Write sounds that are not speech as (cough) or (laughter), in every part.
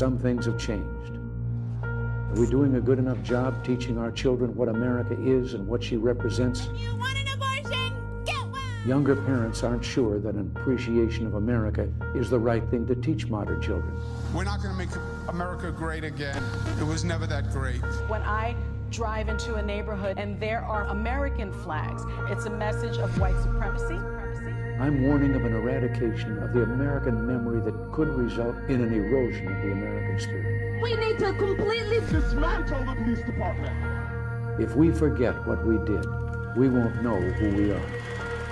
Some things have changed. Are we doing a good enough job teaching our children what America is and what she represents? You want an abortion? Get one! Younger parents aren't sure that an appreciation of America is the right thing to teach modern children. We're not going to make America great again. It was never that great. When I drive into a neighborhood and there are American flags, it's a message of white supremacy. I'm warning of an eradication of the American memory that could result in an erosion of the American spirit. We need to completely dismantle the police department. If we forget what we did, we won't know who we are.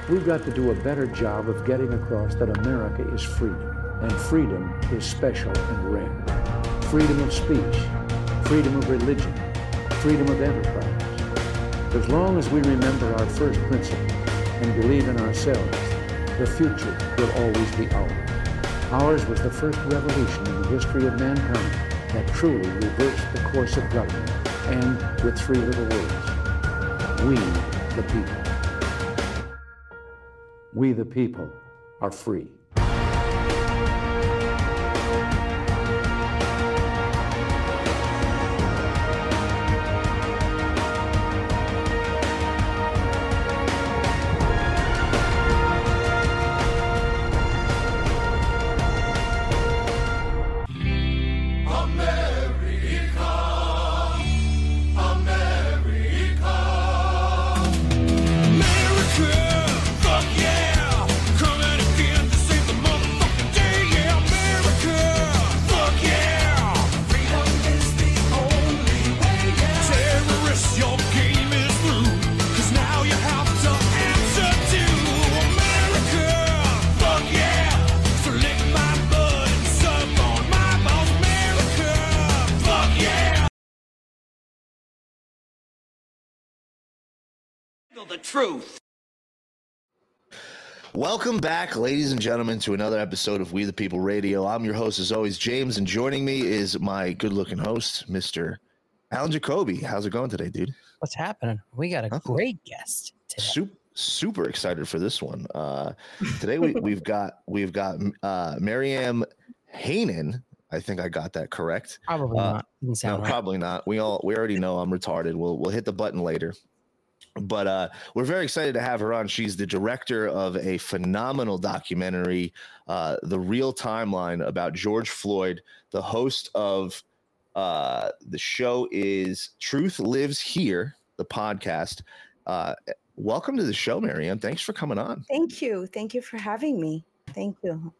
We've got to do a better job of getting across that America is freedom, and freedom is special and rare. Freedom of speech, freedom of religion, freedom of enterprise. As long as we remember our first principle and believe in ourselves, the future will always be ours. Ours was the first revolution in the history of mankind that truly reversed the course of government, and with three little words, we the people. We the people are free. Truth. Welcome back, ladies and gentlemen, to another episode of We the People Radio. I'm your host, as always, James, and joining me is my good looking host, Mr. Alan Jacoby. How's it going today, dude? What's happening? We got a huh? great guest today. Super, super excited for this one. Uh, today we, we've got we've got uh, Mariam Hanan. I think I got that correct. Probably uh, not. No, right. probably not. We all we already know I'm retarded. We'll we'll hit the button later but uh, we're very excited to have her on. She's the director of a phenomenal documentary, uh, The Real Timeline, about George Floyd. The host of uh, the show is Truth Lives Here, the podcast. Uh, welcome to the show, Marianne. Thanks for coming on. Thank you. Thank you for having me. Thank you.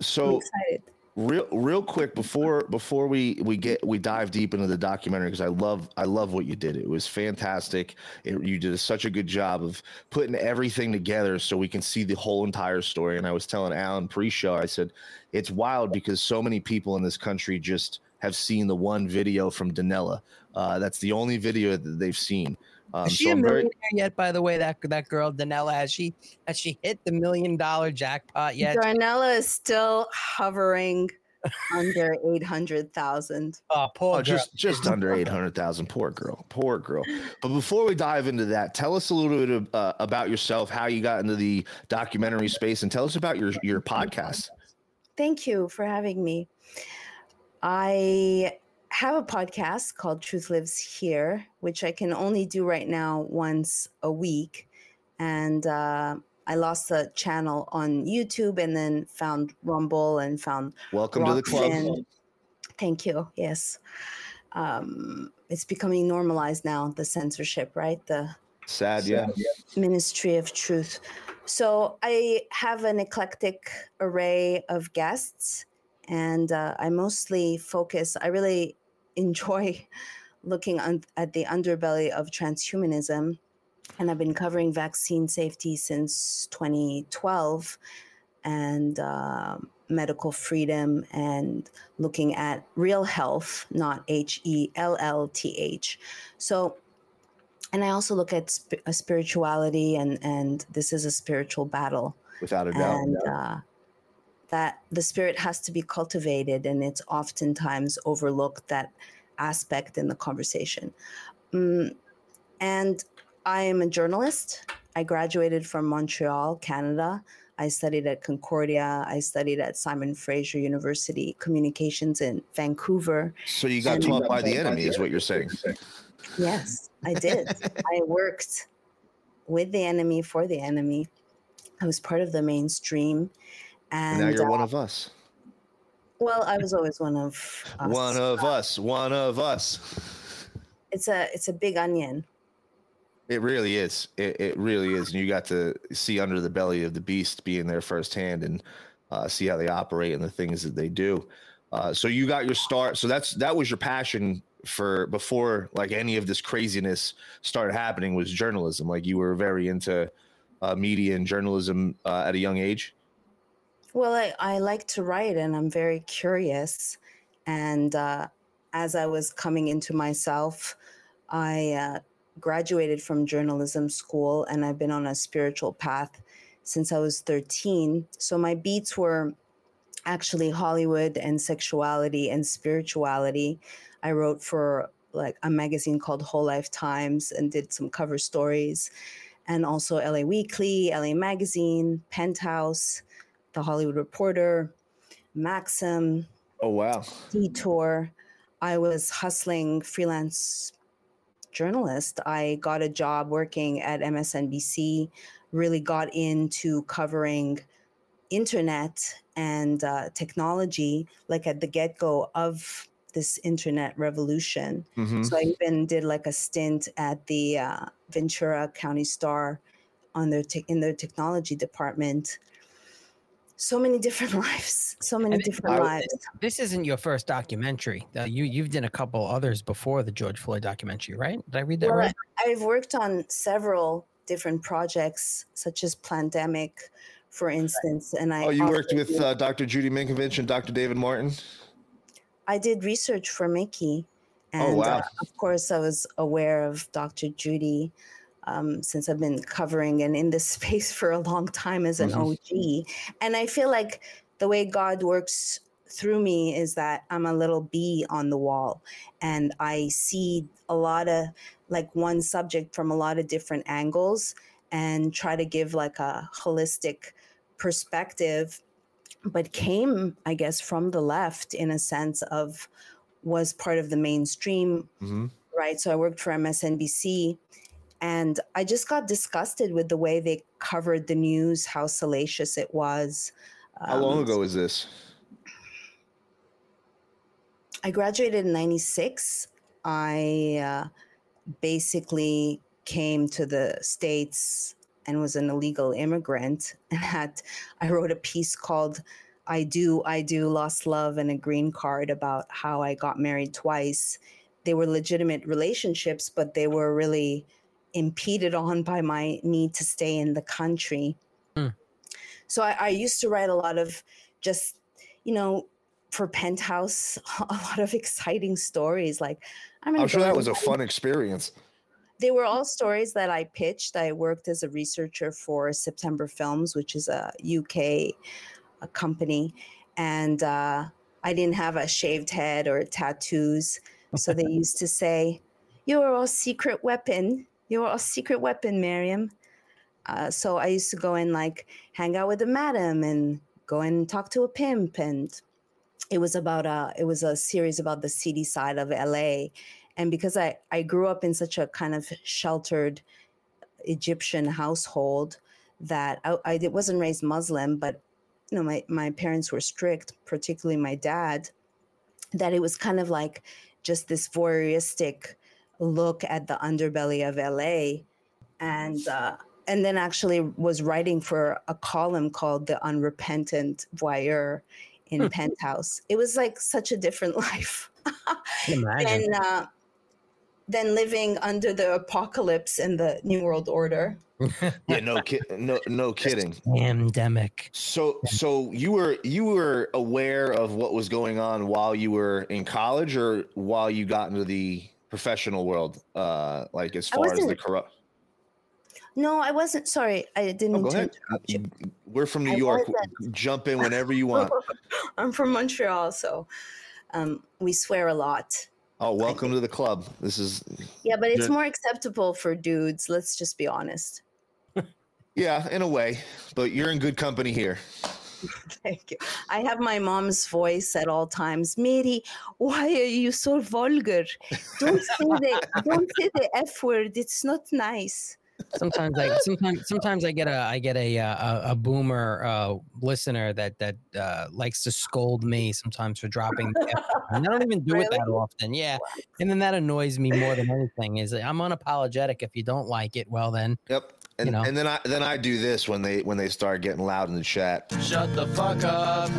So I'm excited real real quick before before we we get we dive deep into the documentary because I love I love what you did. It was fantastic. It, you did such a good job of putting everything together so we can see the whole entire story. And I was telling Alan pre-show, I said it's wild because so many people in this country just have seen the one video from Darnella Uh, that's the only video that they've seen. Um, is she so a millionaire very... yet? By the way, that that girl Darnella has she has she hit the million dollar jackpot yet? Darnella is still hovering under eight hundred thousand. Oh, poor oh, just just under (laughs) eight hundred thousand. Poor girl, poor girl. But before we dive into that, tell us a little bit of, uh, about yourself, how you got into the documentary space, and tell us about your your podcast. Thank you for having me. I have a podcast called Truth Lives Here, which I can only do right now once a week. And uh, I lost the channel on YouTube and then found Rumble and found. Welcome Rockfin. to the club. Thank you. Yes. Um, it's becoming normalized now, the censorship, right? The sad, yeah. Ministry of Truth. So I have an eclectic array of guests and uh, I mostly focus. I really enjoy (laughs) looking un- at the underbelly of transhumanism. And I've been covering vaccine safety since 2012 and uh, medical freedom and looking at real health, not H E L L T H. So, and I also look at sp- spirituality, and, and this is a spiritual battle. Without a doubt. And, uh, that the spirit has to be cultivated and it's oftentimes overlooked that aspect in the conversation um, and i am a journalist i graduated from montreal canada I studied at Concordia. I studied at Simon Fraser University Communications in Vancouver. So you got taught by the enemy, is what you're saying. Yes, I did. (laughs) I worked with the enemy for the enemy. I was part of the mainstream. And now you're uh, one of us. well, I was always one of us. One of us. One of us. It's a it's a big onion. It really is. It, it really is. And you got to see under the belly of the beast, being there firsthand, and uh, see how they operate and the things that they do. Uh, so you got your start. So that's that was your passion for before like any of this craziness started happening was journalism. Like you were very into uh, media and journalism uh, at a young age. Well, I, I like to write and I'm very curious. And uh, as I was coming into myself, I uh, graduated from journalism school and I've been on a spiritual path since I was 13. So my beats were actually Hollywood and sexuality and spirituality. I wrote for like a magazine called Whole Life Times and did some cover stories, and also LA Weekly, LA Magazine, Penthouse, The Hollywood Reporter, Maxim, Oh wow! Detour. I was hustling freelance journalist. I got a job working at MSNBC, really got into covering internet and uh, technology, like at the get go of this internet revolution. Mhm. So I even did like a stint at the uh, Ventura County Star on their te- in their technology department. So many different (laughs) lives, so many And different I- lives. This isn't your first documentary. Uh, you you've done a couple others before the George Floyd documentary, right? Did I read that Well, right? I've worked on several different projects, such as Plandemic, for instance. And I Oh, you worked with uh, Dr. Judy Mikovits and Dr. David Martin. I did research for Mikki. And Oh, wow. uh, of course, I was aware of Dr. Judy um, since I've been covering and in this (laughs) space for a long time as an Mhm. OG. And I feel like the way God works through me is that I'm a little bee on the wall and I see a lot of like one subject from a lot of different angles and try to give like a holistic perspective but came i guess from the left in a sense of was part of the mainstream Mhm. right so i worked for msnbc and i just got disgusted with the way they covered the news how salacious it was How long Um, ago is this? I graduated in 96. I uh, basically came to the States and was an illegal immigrant. (laughs) And had, I wrote a piece called I Do, I Do, Lost Love and a Green Card about how I got married twice. They were legitimate relationships, but they were really impeded on by my need to stay in the country. Hmm. So I, I used to write a lot of just, you know, for Penthouse, (laughs) a lot of exciting stories. Like, I'm, I'm sure that was a fun experience. they were all stories that I pitched. I worked as a researcher for September Films, which is a UK a company, and uh, I didn't have a shaved head or tattoos, so they (laughs) used to say, "You're a secret weapon. You're a secret weapon, Miriam." Uh, so I used to go and like hang out with the madam and go and talk to a pimp and it was about a it was a series about the seedy side of LA and because I I grew up in such a kind of sheltered Egyptian household that I, I wasn't raised Muslim but you know my my parents were strict particularly my dad that it was kind of like just this voyeuristic look at the underbelly of LA and uh, and then actually was writing for a column called the unrepentant voyeur in penthouse it was like such a different (laughs) life imagine. than uh, than living under the apocalypse and the new world order (laughs) Yeah, no, ki- no, no kidding. Pandemic. So, so you were you were aware of what was going on while you were in college, or while you got into the professional world, uh, like as far as the corrupt. no i wasn't sorry i didn't Oh, go ahead. you. We're from New I York. Jump in whenever you want. (laughs) i'm from montreal so um, we swear a lot Oh, welcome to the club. This is yeah but it's more acceptable for dudes let's just be honest (laughs) Yeah, in a way, but you're in good company here. (laughs) Thank you. I have my mom's voice at all times. Mary, why are you so vulgar? Don't say the don't say the F word. It's not nice. Sometimes I sometimes sometimes I get a I get a uh, a, a boomer uh, listener that that uh, likes to scold me sometimes for dropping. The F word. and I don't even (laughs) do it that often. Yeah, and then that annoys me more than anything. Is I'm unapologetic. If you don't like it, well then Yep. And, know. and then I then I do this when they when they start getting loud in the chat. Shut the fuck up.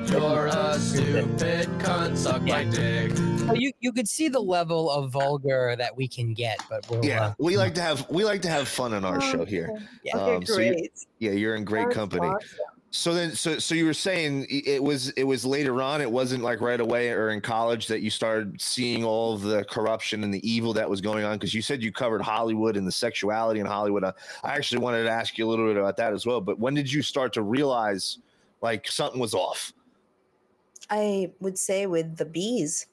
(laughs) You're a stupid cunt. Suck my dick. Well, you you could see the level of vulgar that we can get, but we'll, Yeah, uh, we like to have we like to have fun on our show here. Yeah. Okay, Um, so you- great. Yeah, you're in great That's company. awesome. So then, so so you were saying it was it was later on. It wasn't like right away or in college that you started seeing all of the corruption and the evil that was going on. Because you said you covered Hollywood and the sexuality in Hollywood. Uh, I actually wanted to ask you a little bit about that as well. But when did you start to realize like something was off? I would say with the bees.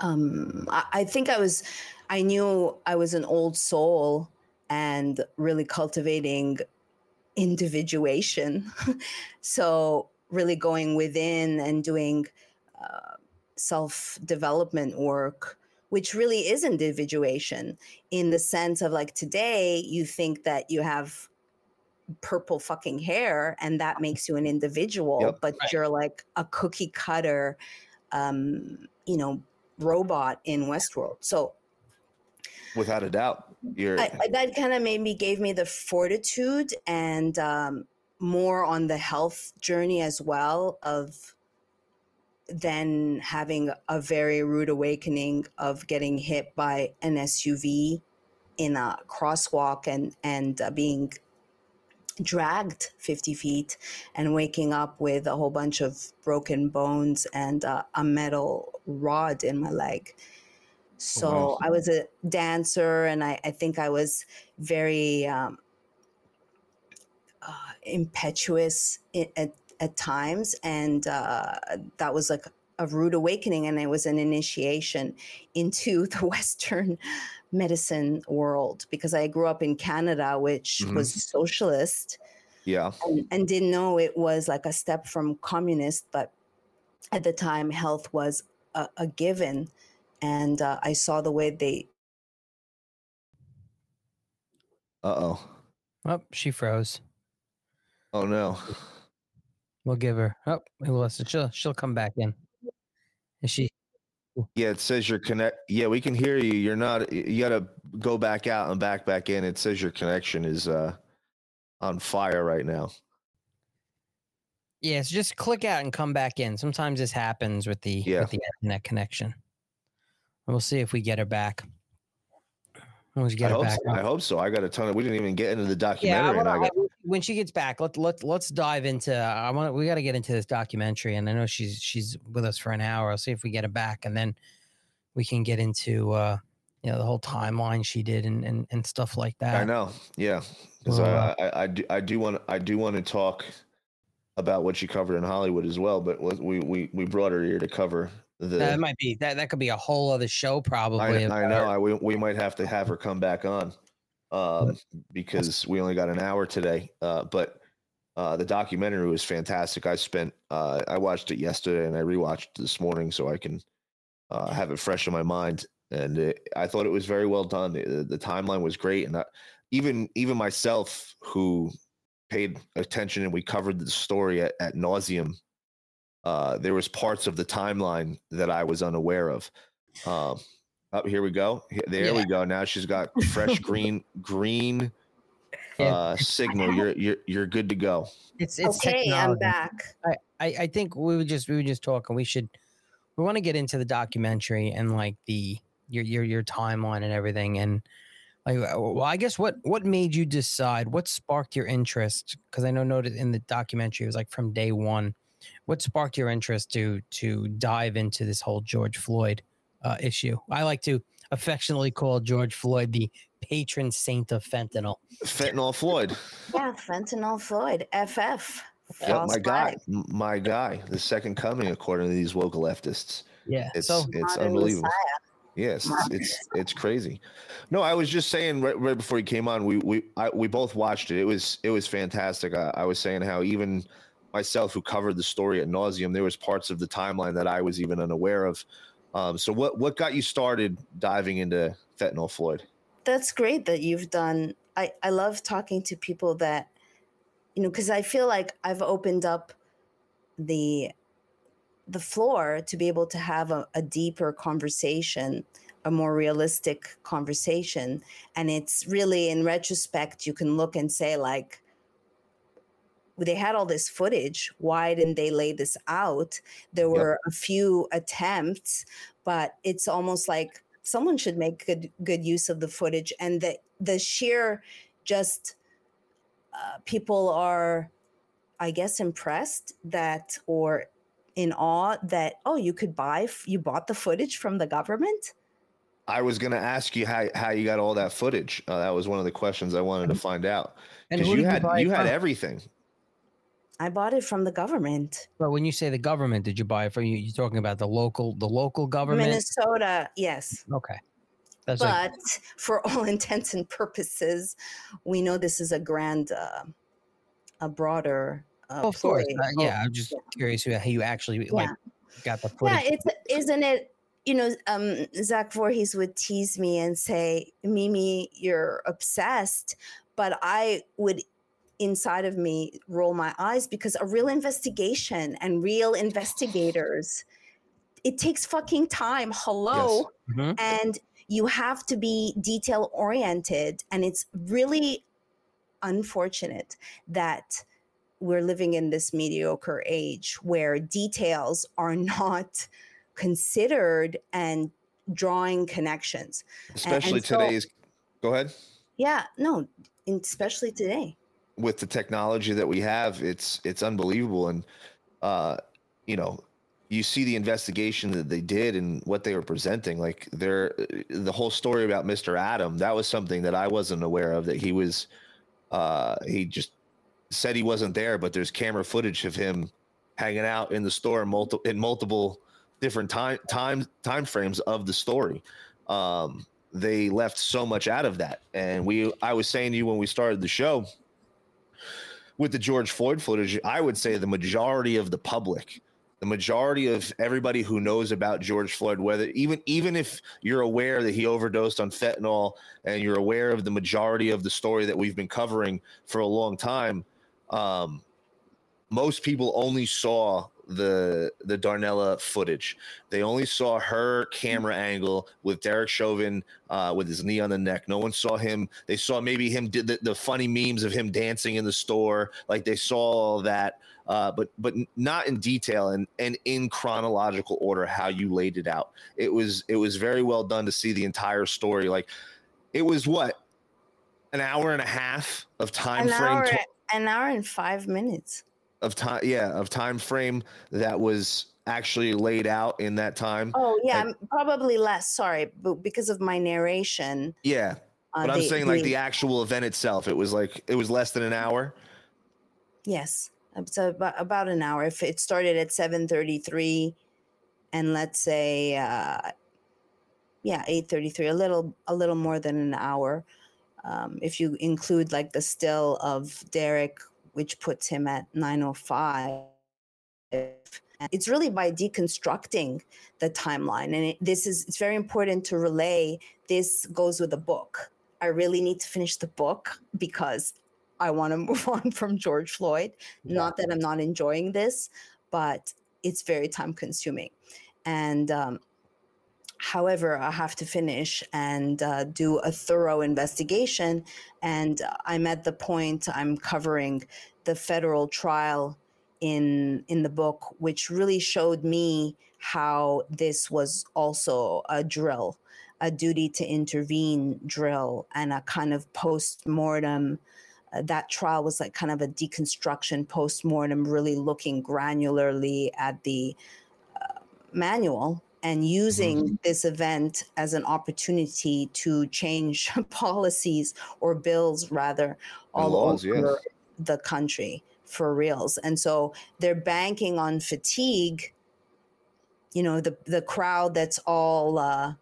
Um, I, I think I was, I knew I was an old soul and really cultivating individuation. (laughs) so, really going within and doing uh, self development work, which really is individuation in the sense of like today, you think that you have purple fucking hair and that makes you an individual Yep. but Right. you're like a cookie cutter um you know robot in westworld so Without a doubt, you're I, that kind of maybe gave me the fortitude and um more on the health journey as well of then having a very rude awakening of getting hit by an SUV in a crosswalk and and uh, being dragged 50 feet and waking up with a whole bunch of broken bones and uh, a metal rod in my leg. So wow. I was a dancer, and I, I think I was very um, uh, impetuous at, at times. And uh, that was like a rude awakening, and it was an initiation into (laughs) the Western medicine world because I grew up in Canada, which Mhm. was socialist yeah. and, and didn't know it was like a step from communist, but at the time, health was a, a given. And uh, I saw the way they Uh oh. oh, she froze. Oh no. We'll give her. Oh, Melissa, she'll she'll come back in. Is she? Yeah, it says you're connect. Yeah, we can hear you. You're not. You got to go back out and back back in. It says your connection is uh on fire right now. Yeah, so just click out and come back in. Sometimes this happens with the Yeah. with the internet connection. We'll see if we get her back. Once I get her hope, back. so. I hope so. I got a ton of. We didn't even get into the yeah, I documentary. and wanna, I got, I- when she gets back, let let let's dive into. I want we got to get into this documentary, and I know she's she's with us for an hour. I'll see if we get her back, and then we can get into uh you know the whole timeline she did and and, and stuff like that. I know. Yeah, because I, I I do I do want I do want to talk about what she covered in Hollywood as well. But we we we brought her here to cover the. That might be that that could be a whole other show probably. I, I know. I, we, we might have to have her come back on um, because we only got an hour today. Uh, but uh, the documentary was fantastic. I spent, uh, I watched it yesterday and I rewatched it this morning so I can uh, have it fresh in my mind. And it, I thought it was very well done. The, the timeline was great. And I, even, even myself who paid attention and we covered the story at, at nauseum, uh, there was parts of the timeline that I was unaware of. Um, oh, here we go. Here- There Yeah. we go. Now she's got fresh (laughs) green green uh, signal. You're you're you're good to go. It's it's okay, I'm back. I, I I think we were just we would just talk and we should we want to get into the documentary and like the your your your timeline and everything and like uh, well I guess what what made you decide what sparked your interest because I know noted in the documentary it was like from day one what sparked your interest to to dive into this whole George Floyd uh, issue I like to affectionately call George Floyd the patron saint of fentanyl Fentanyl Floyd. Yeah, fentanyl Floyd, FF. Yep, false my guy, my guy, the second coming, according to these woke leftists. yeah It's so it's unbelievable. Messiah. Yes, it's, it's it's crazy. No, I was just saying right, right before you came on, we we I, we both watched it. It was it was fantastic. I, I was saying how even myself, who covered the story at nauseum, there was parts of the timeline that I was even unaware of. Um, so what what got you started diving into fentanyl, Floyd? That's great that you've done. I I love talking to people that you know because I feel like I've opened up the the floor to be able to have a, a deeper conversation a more realistic conversation and it's really in retrospect you can look and say like they had all this footage why didn't they lay this out? There were yep. a few attempts but it's almost like someone should make good good use of the footage and the the sheer just uh, people are i guess impressed that or in awe that oh you could buy you bought the footage from the government? I was going to ask you how, how you got all that footage. Uh, that was one of the questions i wanted to find out. because you had you, you had everything i bought it from the government but when you say the government did you buy it from you you're talking about the local the local government minnesota yes okay That's but like- for (laughs) all intents and purposes we know this is a grand uh, a broader uh, of course. Uh, yeah, I'm just yeah. curious how you actually like got the footage. Yeah, it's isn't it? You know, um, Zach Vorhies would tease me and say, "Mimi, you're obsessed," but I would inside of me roll my eyes because a real investigation and real investigators it takes fucking time. Hello? Yes. mm-hmm. and you have to be detail oriented. And it's really unfortunate that we're living in this mediocre age where details are (laughs) not considered and drawing connections. Especially and, and so, today's go ahead. Yeah no especially today with the technology that we have it's it's unbelievable and uh you know you see the investigation that they did and what they were presenting like they're the whole story about mr adam that was something that i wasn't aware of that he was uh he just said he wasn't there, but there's camera footage of him hanging out in the store multiple in multiple different time time time frames of the story. Um, they left so much out of that, and we I was saying to you when we started the show with the George Floyd footage, I would say the majority of the public the majority of everybody who knows about George Floyd, whether even even if you're aware that he overdosed on fentanyl and you're aware of the majority of the story that we've been covering for a long time, um, most people only saw the the Darnella footage. They only saw her camera angle with Derek Chauvin uh, with his knee on the neck. No one saw him. They saw maybe him did the, the funny memes of him dancing in the store. Like they saw all that, uh, but but not in detail and and in chronological order how you laid it out. It was it was very well done to see the entire story. Like it was what an hour and a half of time an frame. Hour, to- an hour and five minutes of time. Yeah, of time frame that was actually laid out in that time. Oh yeah, like, probably less. Sorry, but because of my narration. Yeah, uh, but I'm saying like the actual event itself, it was like it was less than an hour. Yes, so about about an hour. If it started at seven thirty three, and let's say, uh, yeah, eight thirty three, a little a little more than an hour um, if you include like the still of Derek, which puts him at 905. It's really by deconstructing the timeline. And it, this is, it's very important to relay. This goes with the book. I really need to finish the book because I want to (laughs) move on from George Floyd. Yeah. Not that I'm not enjoying this, but it's very time consuming. And um, However, I have to finish and uh, do a thorough investigation. And I'm at the point I'm covering the federal trial in in the book, which really showed me how this was also a drill, a duty to intervene drill, and a kind of post mortem. Uh, that trial was like kind of a deconstruction post mortem, really looking granularly at the uh, manual and using mm-hmm. this event as an opportunity to change (laughs) policies or bills rather all laws, over yes. the country for reals and so they're banking on fatigue you know the the crowd that's all uh,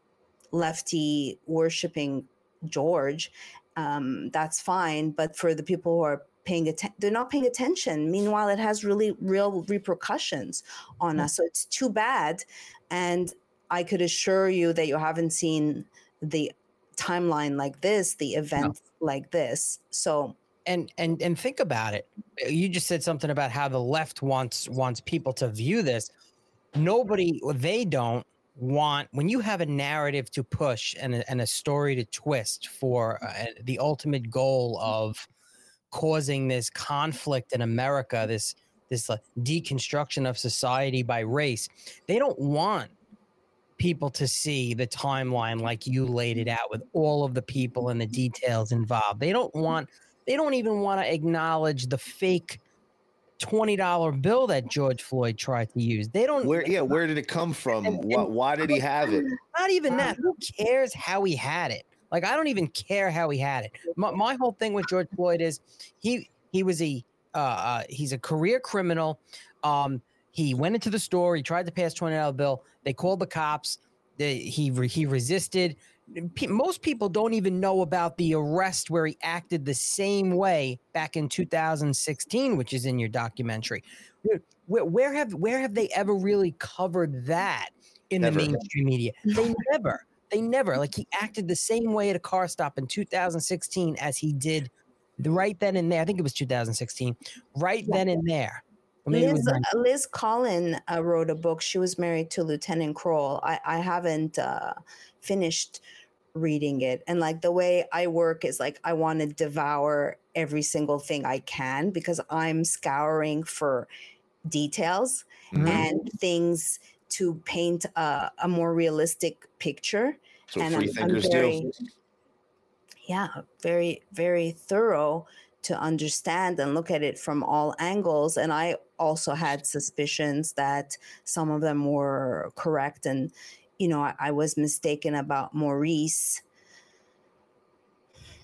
lefty worshiping George, um, that's fine. But for the people who are paying attention, they're not paying attention. Meanwhile, it has really real repercussions on Hmm. us. So it's too bad. And I could assure you that you haven't seen the timeline like this, the event like this. So and and and think about it. You just said something about how the left wants wants people to view this. Nobody they don't want when you have a narrative to push and a, and a story to twist for uh, the ultimate goal of causing this conflict in america this this uh, deconstruction of society by race they don't want people to see the timeline like you laid it out with all of the people and the details involved they don't want they don't even want to acknowledge the fake $20 bill that George Floyd tried to use. They don't Where yeah, where did it come from? Why, why did he have it? not even that. Who cares how he had it? Like I don't even care how he had it. My, my whole thing with George Floyd is he he was a uh, uh, he's a career criminal. Um, he went into the store. He tried to pass twenty dollar bill. They called the cops. They, he re- he resisted. Pe- Most people don't even know about the arrest where he acted the same way back in 2016, which is in your documentary. Where, where, where have where have they ever really covered that in Never. the mainstream media? (laughs) They never. They never. Like he acted the same way at a car stop in 2016 as he did the right then and there. I think it was 2016. Right then and there. Or maybe it was Liz, 19. uh, Liz Collin uh, wrote a book. She was married to Lieutenant Kroll. I, I haven't uh, finished reading it. And like the way I work is like I want to devour every single thing I can because I'm scouring for details Mhm. and things to paint a, a more realistic picture. That's what and free I'm- I'm thinkers very- do. Yeah very very thorough to understand and look at it from all angles and i also had suspicions that some of them were correct and you know i, I was mistaken about maurice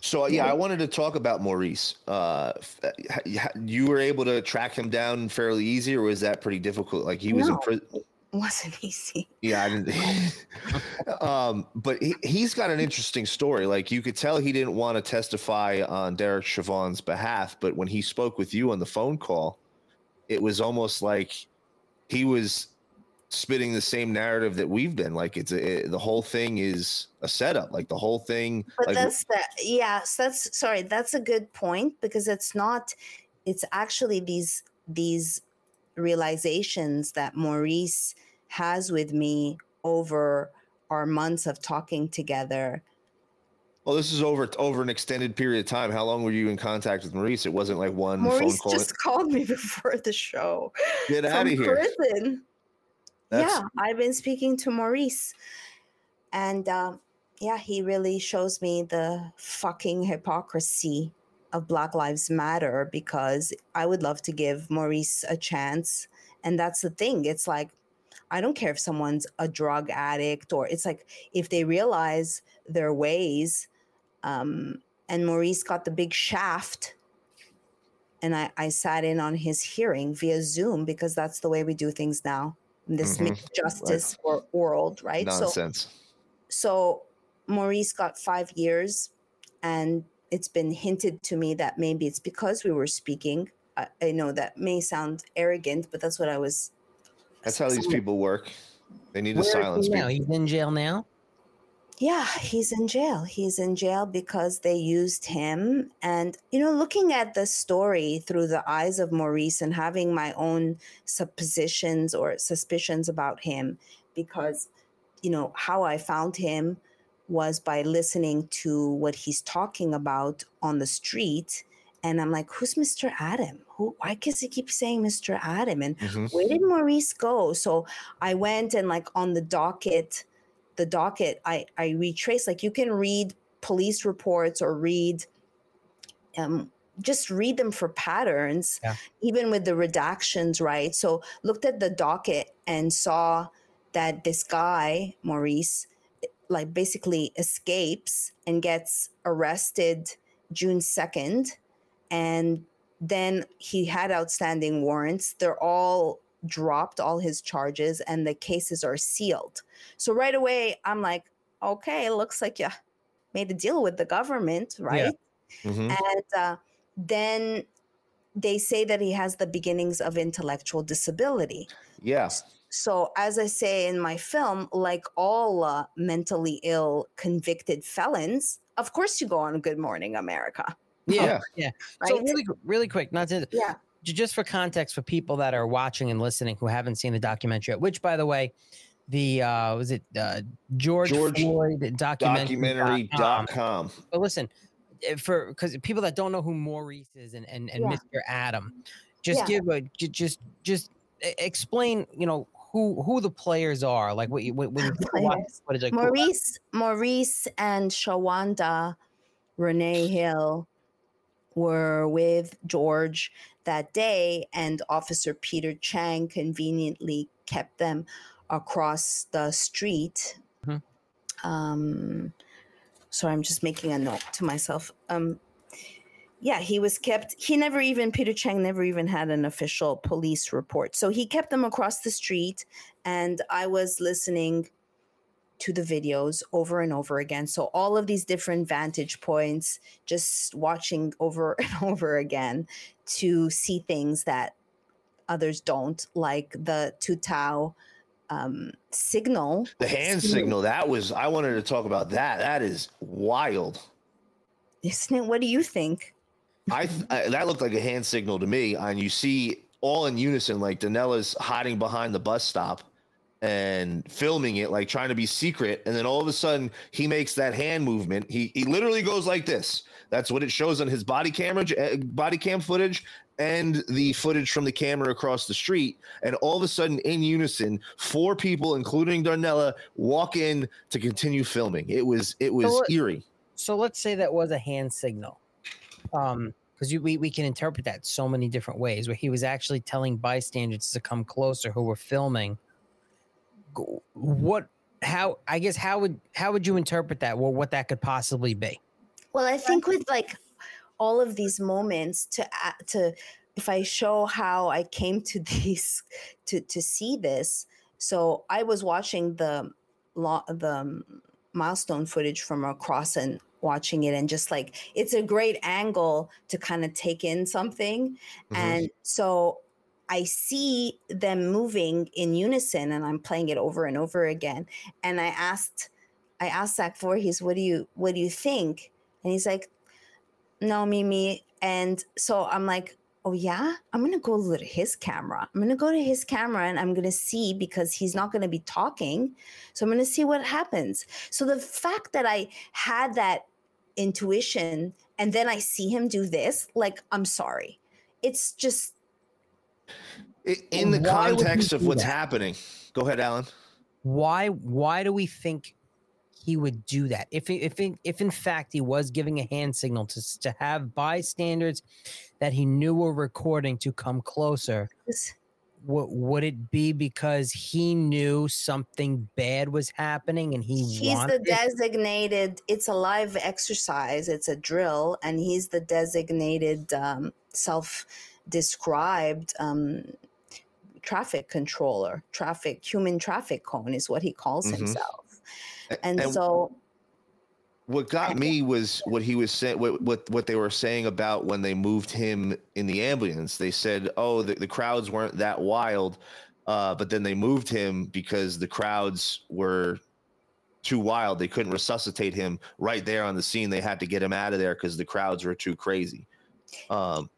So yeah, I wanted to talk about Maurice. Uh, f- h- h- you were able to track him down fairly easy, or was that pretty difficult? Like he was in prison. Wasn't (laughs) easy Yeah, I didn't. (laughs) um, but he, he's got an interesting story. Like you could tell he didn't want to testify on Derek Chauvin's behalf, but when he spoke with you on the phone call, it was almost like he was spitting the same narrative that we've been. Like it's a, it- the whole thing is a setup. Like the whole thing. but like, that's that yes that's sorry that's a good point because it's not it's actually these these realizations that maurice has with me over our months of talking together Well, this is over over an extended period of time. How long were you in contact with Maurice? It wasn't like one phone maurice call. just (laughs) called me before the show Get out of here. prison That's- yeah i've been speaking to maurice and um, yeah he really shows me the fucking hypocrisy of black lives matter because i would love to give maurice a chance. And that's the thing. It's like i don't care if someone's a drug addict or it's like if they realize their ways um, and maurice got the big shaft and I, I sat in on his hearing via zoom because that's the way we do things now. This Mhm. mixed justice wor- world right? So Nonsense. so Maurice got five years, and it's been hinted to me that maybe it's because we were speaking. I, I know that may sound arrogant, but that's what I was. That's how these people work. They need to Where is silence he now? He's in jail now. Yeah, he's in jail. He's in jail because they used him. And, you know, looking at the story through the eyes of Maurice and having my own suppositions or suspicions about him, because, you know, how I found him was by listening to what he's talking about on the street. And I'm like, who's Mr. Adam? Who why does he keep saying Mr. Adam? And Mhm. where did Maurice go? So I went and like on the docket, the docket, I I retraced. Like you can read police reports or read, um, just read them for patterns, Yeah. even with the redactions, right? So looked at the docket and saw that this guy Maurice, like basically escapes and gets arrested June second, and then he had outstanding warrants. They're all dropped, all his charges, and the cases are sealed. So right away, I'm like, okay, it looks like you made a deal with the government, right? Mhm. And uh, then they say that he has the beginnings of intellectual disability. Yeah. So, as I say in my film, like all uh, mentally ill convicted felons, of course you go on Good Morning America. Yeah, yeah. So really, really quick, not to Yeah. just for context for people that are watching and listening who haven't seen the documentary which by the way, the uh was it uh George, George Floyd documentary. Documentary.com. But listen, eh, for because people that don't know who Maurice is and and, and Yeah. Mr. Adam, just Yeah. give a j- just just explain, you know, who who the players are. Like what you when, when you (laughs) watch Players. footage, like who- Maurice, Maurice, and Shawanda Renee Hill were with George that day, and Officer Peter Chang conveniently kept them across the street. Mhm. Um, sorry, I'm just making a note to myself. Um, yeah, he was kept. He never even Peter Chang never even had an official police report, so he kept them across the street, and I was listening to the videos over and over again. So all of these different vantage points, just watching over (laughs) and over again to see things that others don't, like the Tou Thao um, signal. The hand signal. That was. I wanted to talk about that. That is wild. Isn't it? What do you think? I, I that looked like a hand signal to me, and you see all in unison, like Darnella's hiding behind the bus stop and filming it, like trying to be secret, and then all of a sudden he makes that hand movement. He he literally goes like this. That's what it shows on his body camera, uh, body cam footage, and the footage from the camera across the street. And all of a sudden, in unison, four people, including Darnella, walk in to continue filming. It was it was what- eerie. so let's say that was a hand signal um because we, we can interpret that so many different ways where he was actually telling bystanders to come closer who were filming. What how i guess how would how would you interpret that? Well what that could possibly be? Well, I think with like all of these moments to to if I show how I came to (laughs) these to to see this. So I was watching the lo- the um, milestone footage from across and watching it and just like it's a great angle to kind of take in something Mhm. and so I see them moving in unison and I'm playing it over and over again. And I asked I asked Zach Vorhies, what do you what do you think? And he's like, No, Mimi. And so I'm like, Oh yeah, I'm gonna go to his camera. I'm gonna go to his camera and I'm gonna see because he's not gonna be talking. So I'm gonna see what happens. So the fact that I had that intuition and then I see him do this, like, I'm sorry. It's just In the Why context of what's that? happening, go ahead, Alan. why why do we think he would do that if if if in fact he was giving a hand signal to to have bystanders that he knew were recording to come closer this- Would would it be because he knew something bad was happening and he he's the wanted it? designated it's a live exercise it's a drill and he's the designated um, self-described um, traffic controller traffic human traffic cone is what he calls Mhm. himself and, and so What got me was what he was saying. What, what what they were saying about when they moved him in the ambulance. They said, "Oh, the, the crowds weren't that wild," uh, but then they moved him because the crowds were too wild. They couldn't resuscitate him right there on the scene. They had to get him out of there because the crowds were too crazy. Um,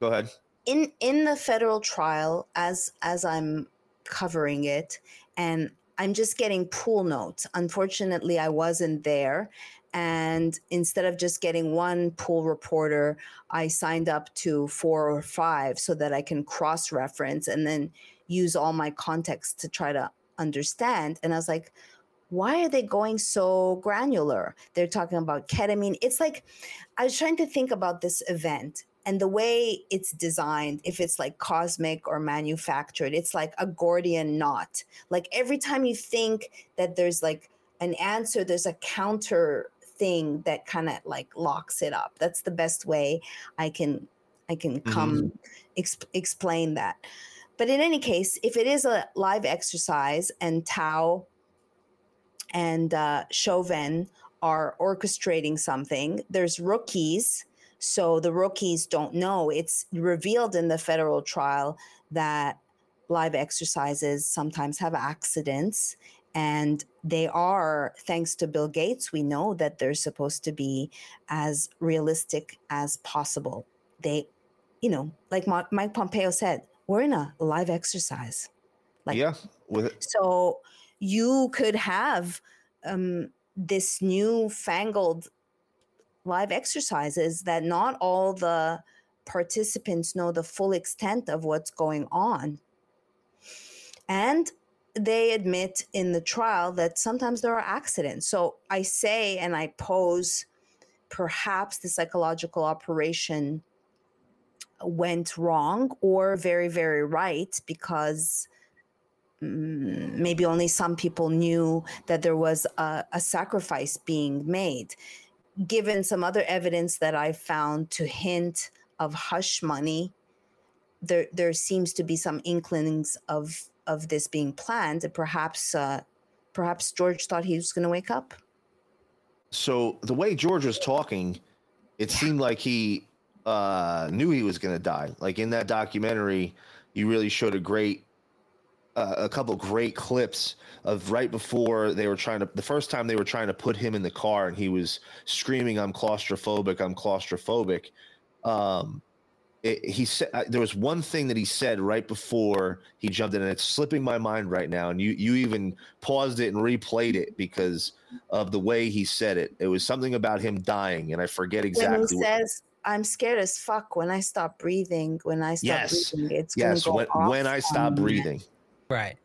go ahead. in in the federal trial as as i'm covering it and i'm just getting pool notes. Unfortunately i wasn't there and instead of just getting one pool reporter i signed up to four or five so that i can cross reference and then use all my context to try to understand. And i was like why are they going so granular? They're talking about ketamine. It's like i was trying to think about this event and the way it's designed if it's like cosmic or manufactured it's like a gordian knot. Like every time you think that there's like an answer there's a counter thing that kind of like locks it up. That's the best way i can i can come exp- explain that. But in any case if it is a live exercise and Thao and uh, Chauvin are orchestrating something. There's rookies, so the rookies don't know. It's revealed in the federal trial that live exercises sometimes have accidents and they are thanks to bill gates we know that they're supposed to be as realistic as possible. They you know like mike pompeo said we're in a live exercise. Like yeah so you could have um, this new fangled live exercises that not all the participants know the full extent of what's going on and they admit in the trial that sometimes there are accidents. So I say and I pose perhaps the psychological operation went wrong or very, very right because mm, maybe only some people knew that there was a, a, sacrifice being made. Given some other evidence that I found to hint of hush money, there there seems to be some inklings of of this being planned, perhaps uh, perhaps George thought he was going to wake up. So the way George was talking, it seemed like he uh, knew he was going to die. Like in that documentary, you really showed a great, uh, a couple great clips of right before they were trying to, the first time they were trying to put him in the car and he was screaming, "I'm claustrophobic! I'm claustrophobic." Um, it, he said uh, there was one thing that he said right before he jumped in, and it's slipping my mind right now. And you you even paused it and replayed it because of the way he said it. It was something about him dying, and I forget exactly. When he says, "I'm scared as fuck when I stop breathing. When I stop yes, breathing, it's yes. Go when, when I stop breathing, right?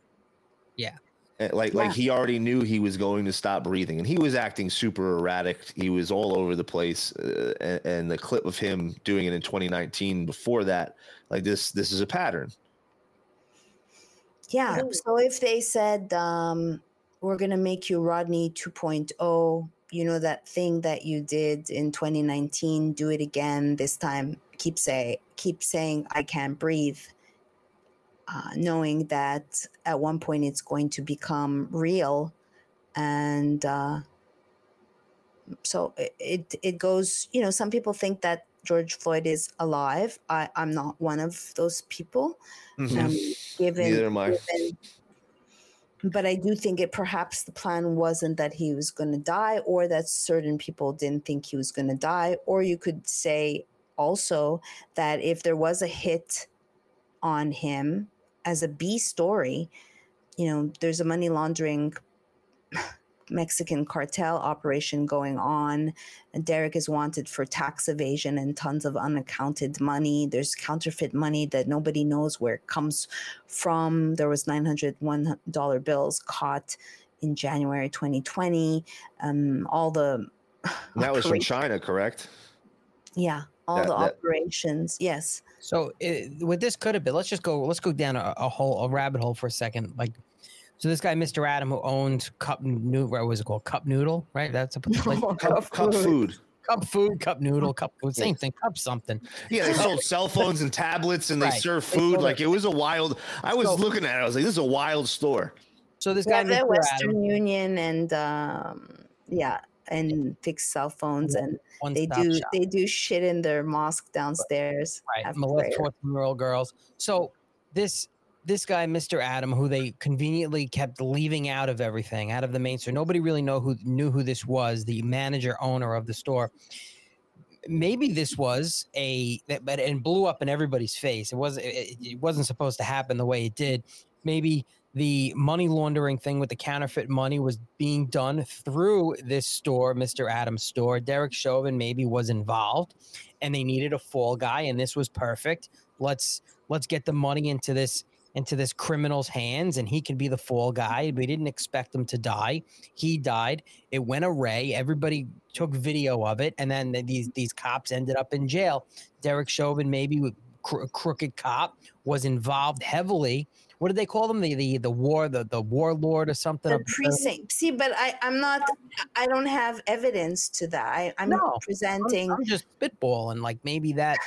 Yeah. Eh, like yeah. like he already knew he was going to stop breathing and he was acting super erratic he was all over the place uh, and, and, the clip of him doing it in 2019 before that like this this is a pattern yeah so if they said um, we're going to make you rodney 2.0 you know that thing that you did in 2019 do it again this time keep say keep saying i can't breathe uh, knowing that at one point it's going to become real and uh, so it, it, it goes you know some people think that george floyd is alive I, i'm not one of those people mm-hmm. um, given, Neither am I. Given, but I do think it perhaps the plan wasn't that he was going to die, or that certain people didn't think he was going to die, or you could say also that if there was a hit on him, as a B story, you know, there's a money laundering (sighs) Mexican cartel operation going on. Derek is wanted for tax evasion and tons of unaccounted money. There's counterfeit money that nobody knows where it comes from. There was $901 bills caught in January 2020. Um, all the that was from China, correct? Yeah, all that, the that, operations. Yes. So it, what this could have been, let's just go, let's go down a, a hole, a rabbit hole for a second. Like, so this guy, Mr. Adam, who owned Cup Noodle, what was it called? Cup Noodle, right? That's a (laughs) like, cup, cup food. Cup food, cup noodle, cup food, same thing, cup something. Yeah, they sold cell phones and tablets and they right. served food. They like it was a wild. I was so, looking at it. I was like, this is a wild store. So this yeah, guy, Mr. Western Adam, Union, and um, yeah, and fix cell phones and One they do shop. they do shit in their mosque downstairs. Right, molest 14 year old girls. So this this guy, Mr. Adam, who they conveniently kept leaving out of everything, out of the main store. Nobody really know who knew who this was, the manager owner of the store. Maybe this was a but and blew up in everybody's face. It wasn't it, it wasn't supposed to happen the way it did. Maybe the money laundering thing with the counterfeit money was being done through this store, Mr. Adams' store. Derek Chauvin maybe was involved, and they needed a fall guy, and this was perfect. Let's let's get the money into this into this criminal's hands, and he can be the fall guy. We didn't expect him to die. He died. It went array. Everybody took video of it, and then these these cops ended up in jail. Derek Chauvin, maybe cro- crooked cop, was involved heavily what did they call them? The the the war the the warlord or something. The precinct. See, but I I'm not. I don't have evidence to that. I, I'm no, presenting. I'm, I'm just spitballing. Like maybe that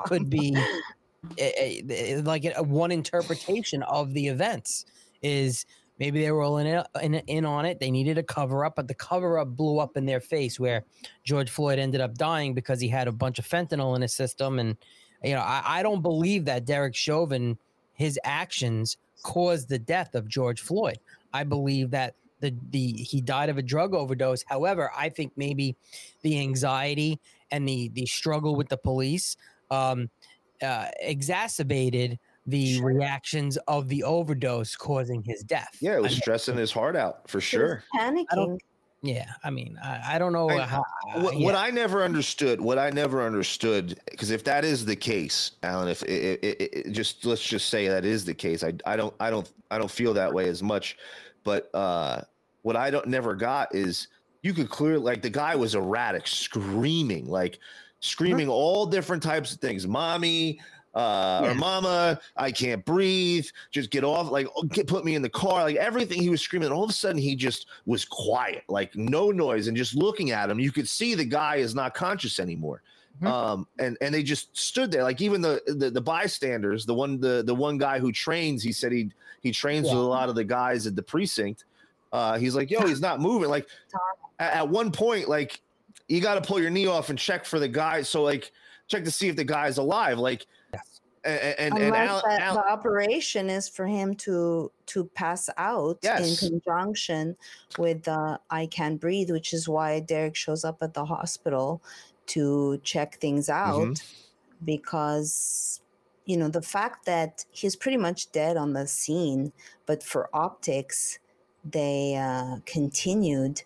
could be (laughs) Eh, eh, eh, like a, one interpretation of the events is Maybe they were all in, in in on it. They needed a cover up, but the cover up blew up in their face. Where George Floyd ended up dying because he had a bunch of fentanyl in his system, and you know I, I don't believe that Derek Chauvin his actions caused the death of George Floyd. I believe that the the he died of a drug overdose. However, I think maybe the anxiety and the the struggle with the police um, uh, exacerbated the reactions of the overdose causing his death. Yeah, it was I mean, stressing his heart out for sure. panicking. yeah, I mean, I, I don't know I- how. what, yeah. what I never understood, what I never understood, because if that is the case, Alan, if it, it, it, just let's just say that is the case, I, I don't, I don't, I don't feel that way as much. But uh, what I don't never got is you could clearly like the guy was erratic, screaming like screaming all different types of things, mommy. Uh, Yeah. or mama, I can't breathe. Just get off, like oh, get put me in the car, like everything he was screaming. And all of a sudden, he just was quiet, like no noise, and just looking at him, you could see the guy is not conscious anymore. Mhm. Um, and and they just stood there, like even the, the the bystanders, the one the the one guy who trains, he said he he trains Yeah. with a lot of the guys at the precinct. Uh, he's like, yo, (laughs) he's not moving. Like at, at one point, like you got to pull your knee off and check for the guy. So like check to see if the guy's alive. Like Yes. and and, and Unless Al, Al- the operation is for him to to pass out Yes. in conjunction with the I can't Breathe, which is why Derek shows up at the hospital to check things out Mhm. because you know the fact that he's pretty much dead on the scene, but for optics they uh, continued.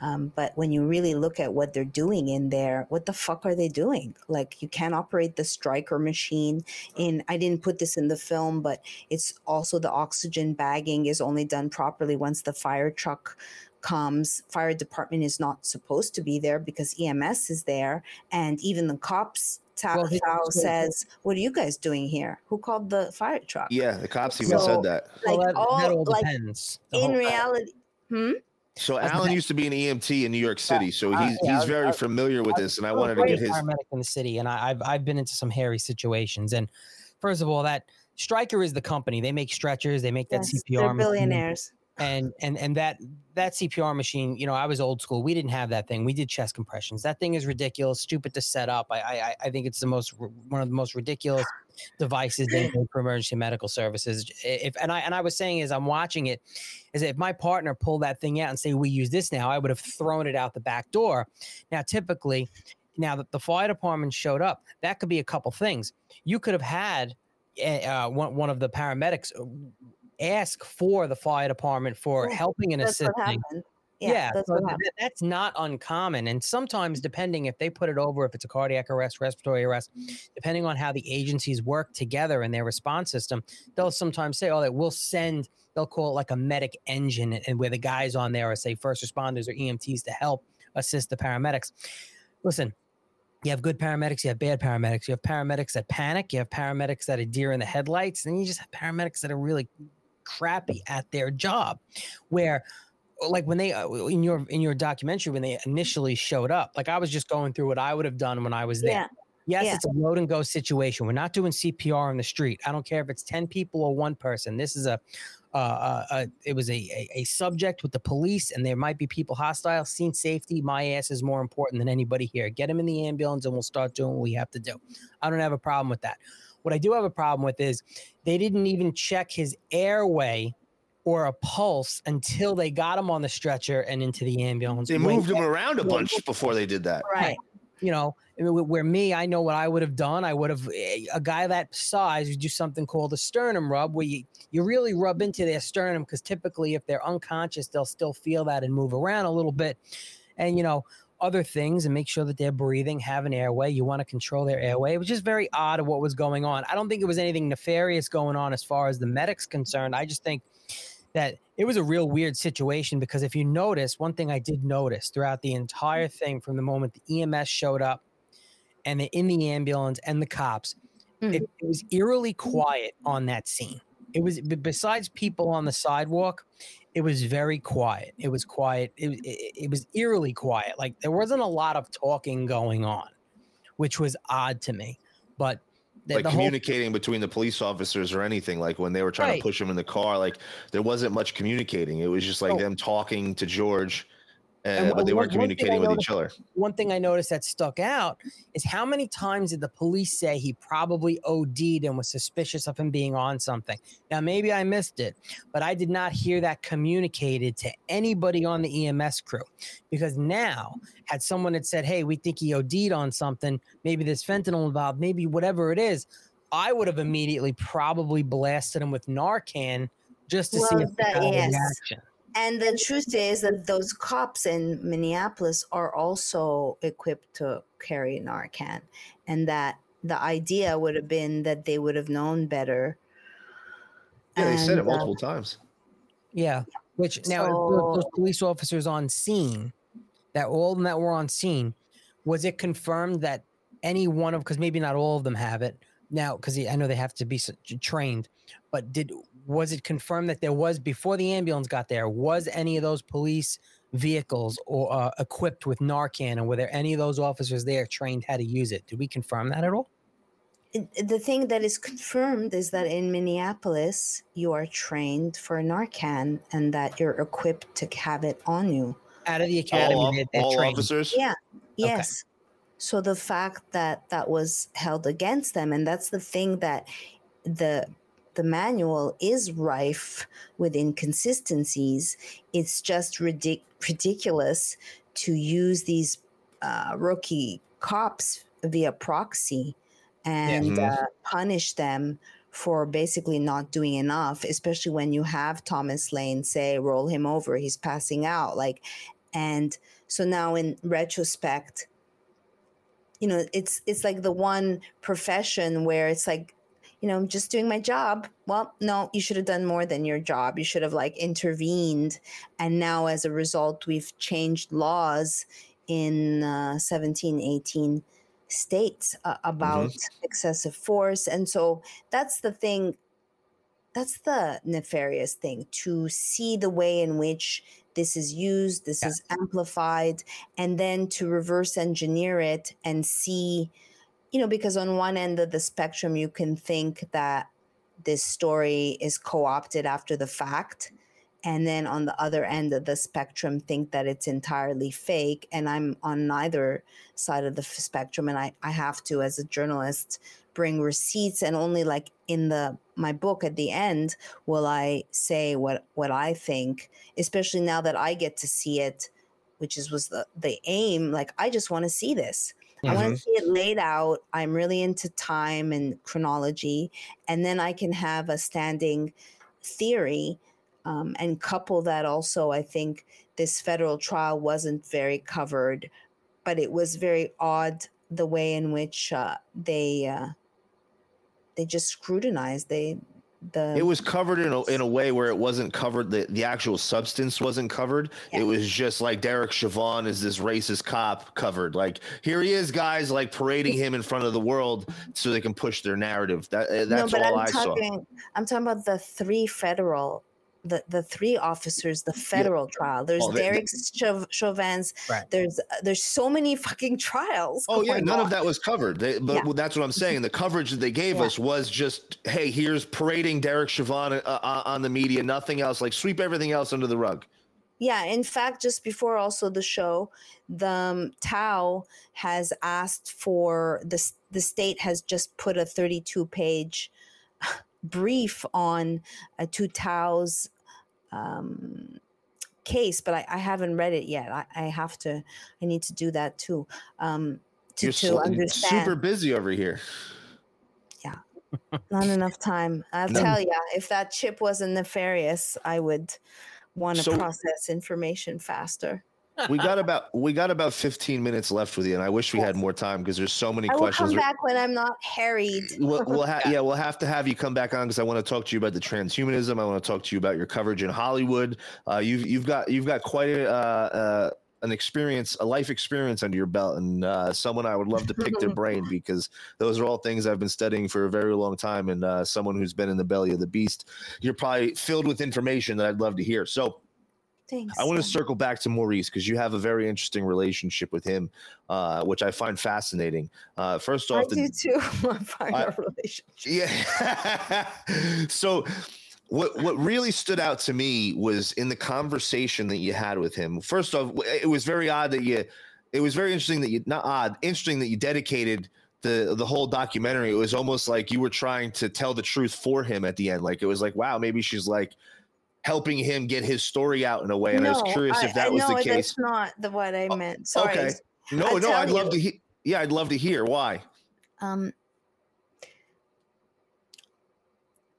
Um, but when you really look at what they're doing in there, what the fuck are they doing? Like, you can't operate the Stryker machine. In I didn't put this in the film, but it's also the oxygen bagging is only done properly once the fire truck comes. Fire department is not supposed to be there because EMS is there, and even the cops. Ta- Well, he- Thao so- says, "What are you guys doing here? Who called the fire truck?" yeah, the cops even So- said that. Well, that, all, that all like depends. The in reality, hmm? So That's Alan the- used to be an EMT in New York City, so uh, he's yeah, he's was- very I- familiar with this, and I I'm a wanted to great get his. paramedic in the city, and I, I've I've been into some hairy situations. And first of all, that Stryker is the company. They make stretchers. They make that CPR. they're machine. billionaires. And and and that that CPR machine, you know, I was old school. We didn't have that thing. We did chest compressions. That thing is ridiculous, stupid to set up. I I, I think it's the most one of the most ridiculous devices for emergency medical services. If and I and I was saying as I'm watching it, is if my partner pulled that thing out and say we use this now, I would have thrown it out the back door. Now, typically, now that the fire department showed up, that could be a couple things. You could have had uh, one one of the paramedics uh, ask for the fire department for Yeah, helping and That's assisting. Yeah, Yeah, that's so what that's not uncommon. And sometimes, depending if they put it over, if it's a cardiac arrest, respiratory arrest, mm-hmm. depending on how the agencies work together in their response system, they'll sometimes say, "Oh, that we'll send." They'll call it like a medic engine, and where the guys on there are say first responders or EMTs to help assist the paramedics. Listen, you have good paramedics, you have bad paramedics. You have paramedics that panic, you have paramedics that are deer in the headlights, and you just have paramedics that are really crappy at their job. Where, like when they uh, in your in your documentary when they initially showed up, like I was just going through what I would have done when I was there. Yeah. Yes, Yeah. it's a load and go situation. We're not doing CPR on the street. I don't care if it's ten people or one person. This is a, uh, uh, uh, it was a, a a subject with the police, and there might be people hostile. Scene safety, my ass is more important than anybody here. Get him in the ambulance, and we'll start doing what we have to do. I don't have a problem with that. What I do have a problem with is they didn't even check his airway or a pulse until they got him on the stretcher and into the ambulance. They moved him around a bunch before they did that. Right. you know, I mean, wh- where me, I know what I would have done. I would have eh, a guy that size would do something called a sternum rub, where you you really rub into their sternum because typically, if they're unconscious, they'll still feel that and move around a little bit, and you know other things and make sure that they're breathing, have an airway. You want to control their airway. It was just very odd of what was going on. I don't think it was anything nefarious going on as far as the medics concerned. I just think that it was a real weird situation because if you notice, one thing I did notice throughout the entire thing from the moment the EMS showed up and the in the ambulance and the cops, Mm. it, it was eerily quiet on that scene. It was besides people on the sidewalk, it was very quiet. It was quiet. It, it, it was eerily quiet. Like there wasn't a lot of talking going on, which was odd to me. But The, like the whole communicating between the police officers or anything. Like when they were trying Right. to push him in the car, like there wasn't much communicating. It was just like Oh. them talking to George, and, And but they weren't one thing I communicating with each other. one thing I noticed that stuck out is how many times did the police say he probably OD'd and was suspicious of him being on something? Now, maybe I missed it, but I did not hear that communicated to anybody on the EMS crew. Because now, had someone had said, hey, we think he OD'd on something, maybe there's fentanyl involved, maybe whatever it is, I would have immediately probably blasted him with Narcan just to see Well, if he that- had a yes. reaction. And the truth is that those cops in Minneapolis are also equipped to carry Narcan, and that the idea would have been that they would have known better. Yeah, they said it And, uh, multiple times. Yeah. Which now those, those police officers on scene, that all of them that were on scene, was it confirmed that any one of because maybe not all of them have it now because I know they have to be trained, but did was it confirmed that there was before the ambulance got there was any of those police vehicles or uh, equipped with Narcan and were there any of those officers there trained how to use it? Did we confirm that at all? the thing that is confirmed is that in Minneapolis, you are trained for Narcan and that you're equipped to have it on you. Out of the academy, All, they, they're all trained. officers. Yeah. Yes. So the fact that that was held against them, and that's the thing that the the manual is rife with inconsistencies. It's just ridic- ridiculous to use these uh, rookie cops via proxy and Mhm. uh, punish them for basically not doing enough, especially when you have Thomas Lane say, roll him over, he's passing out. Like, and so now in retrospect, you know, it's it's like the one profession where it's like, you know, I'm just doing my job. Well, no, you should have done more than your job. You should have like intervened. And now as a result, we've changed laws in uh, 17, 18 states uh, about excessive force. And so that's the thing that's the nefarious thing to see the way in which this is used, this is amplified, and then to reverse engineer it and see, you know, because on one end of the spectrum, you can think that this story is co opted after the fact. And then on the other end of the spectrum, think that it's entirely fake. And I'm on neither side of the spectrum. And I, I have to, as a journalist, bring receipts and only like in the my book at the end will I say what what I think, especially now that I get to see it, which is was the the aim. Like I just want to see this. I want to see it laid out. I'm really into time and chronology, and then I can have a standing theory um, and couple that also. I think this federal trial wasn't very covered, but it was very odd the way in which uh, they uh, they just scrutinized they the It was covered in a, in a way where it wasn't covered. The, the actual substance wasn't covered. It was just like Derek Chauvin is this racist cop covered. Like here he is, guys, like parading him in front of the world so they can push their narrative. That uh, that's no, but all I'm I saw. I'm talking about the three federal, the the three officers, the federal trial. There's Oh, Derek Chau- Chauvin's. Right. There's uh, there's so many fucking trials. Oh yeah, none of that was covered. They, but Yeah. that's what I'm saying. The coverage that they gave Yeah. us was just, hey, here's parading Derek Chauvin uh, uh, on the media. Nothing else. Like sweep everything else under the rug. Yeah, in fact, just before also the show, the um, Thao has asked for the the state has just put a 32 page (laughs) brief on uh, to Thao's um, case, but I, I haven't read it yet. I, I have to. I need to do that too. Um, to, You're to understand. super busy over here. Yeah, not enough time. I'll No. tell you, if that chip wasn't nefarious, I would want to So- process information faster. We got about we got about 15 minutes left with you, and I wish we had more time because there's so many I will questions. come back when I'm not harried. We'll, we'll (laughs) ha- yeah, we'll have to have you come back on because I want to talk to you about the transhumanism. I want to talk to you about your coverage in Hollywood. Uh, you've you've got you've got quite a, uh, uh, an experience, a life experience under your belt, and uh, someone I would love to pick their brain (laughs) because those are all things I've been studying for a very long time. And uh, someone who's been in the belly of the beast, you're probably filled with information that I'd love to hear. So Thanks. I want to circle back to Maurice because you have a very interesting relationship with him, uh, which I find fascinating. Uh, first I off, the, do too. (laughs) I find I- our relationship. Yeah. (laughs) so what what really stood out to me was in the conversation that you had with him. First off, it was very odd that you it was very interesting that you not odd, interesting that you dedicated the the whole documentary. It was almost like you were trying to tell the truth for him at the end. Like it was like, wow, maybe she's like helping him get his story out in a way. And I was curious I- if that I- was no, the case. That's not the what I meant. Sorry. okay. No, I'll no, I'd love to hear yeah, I'd love to hear why. um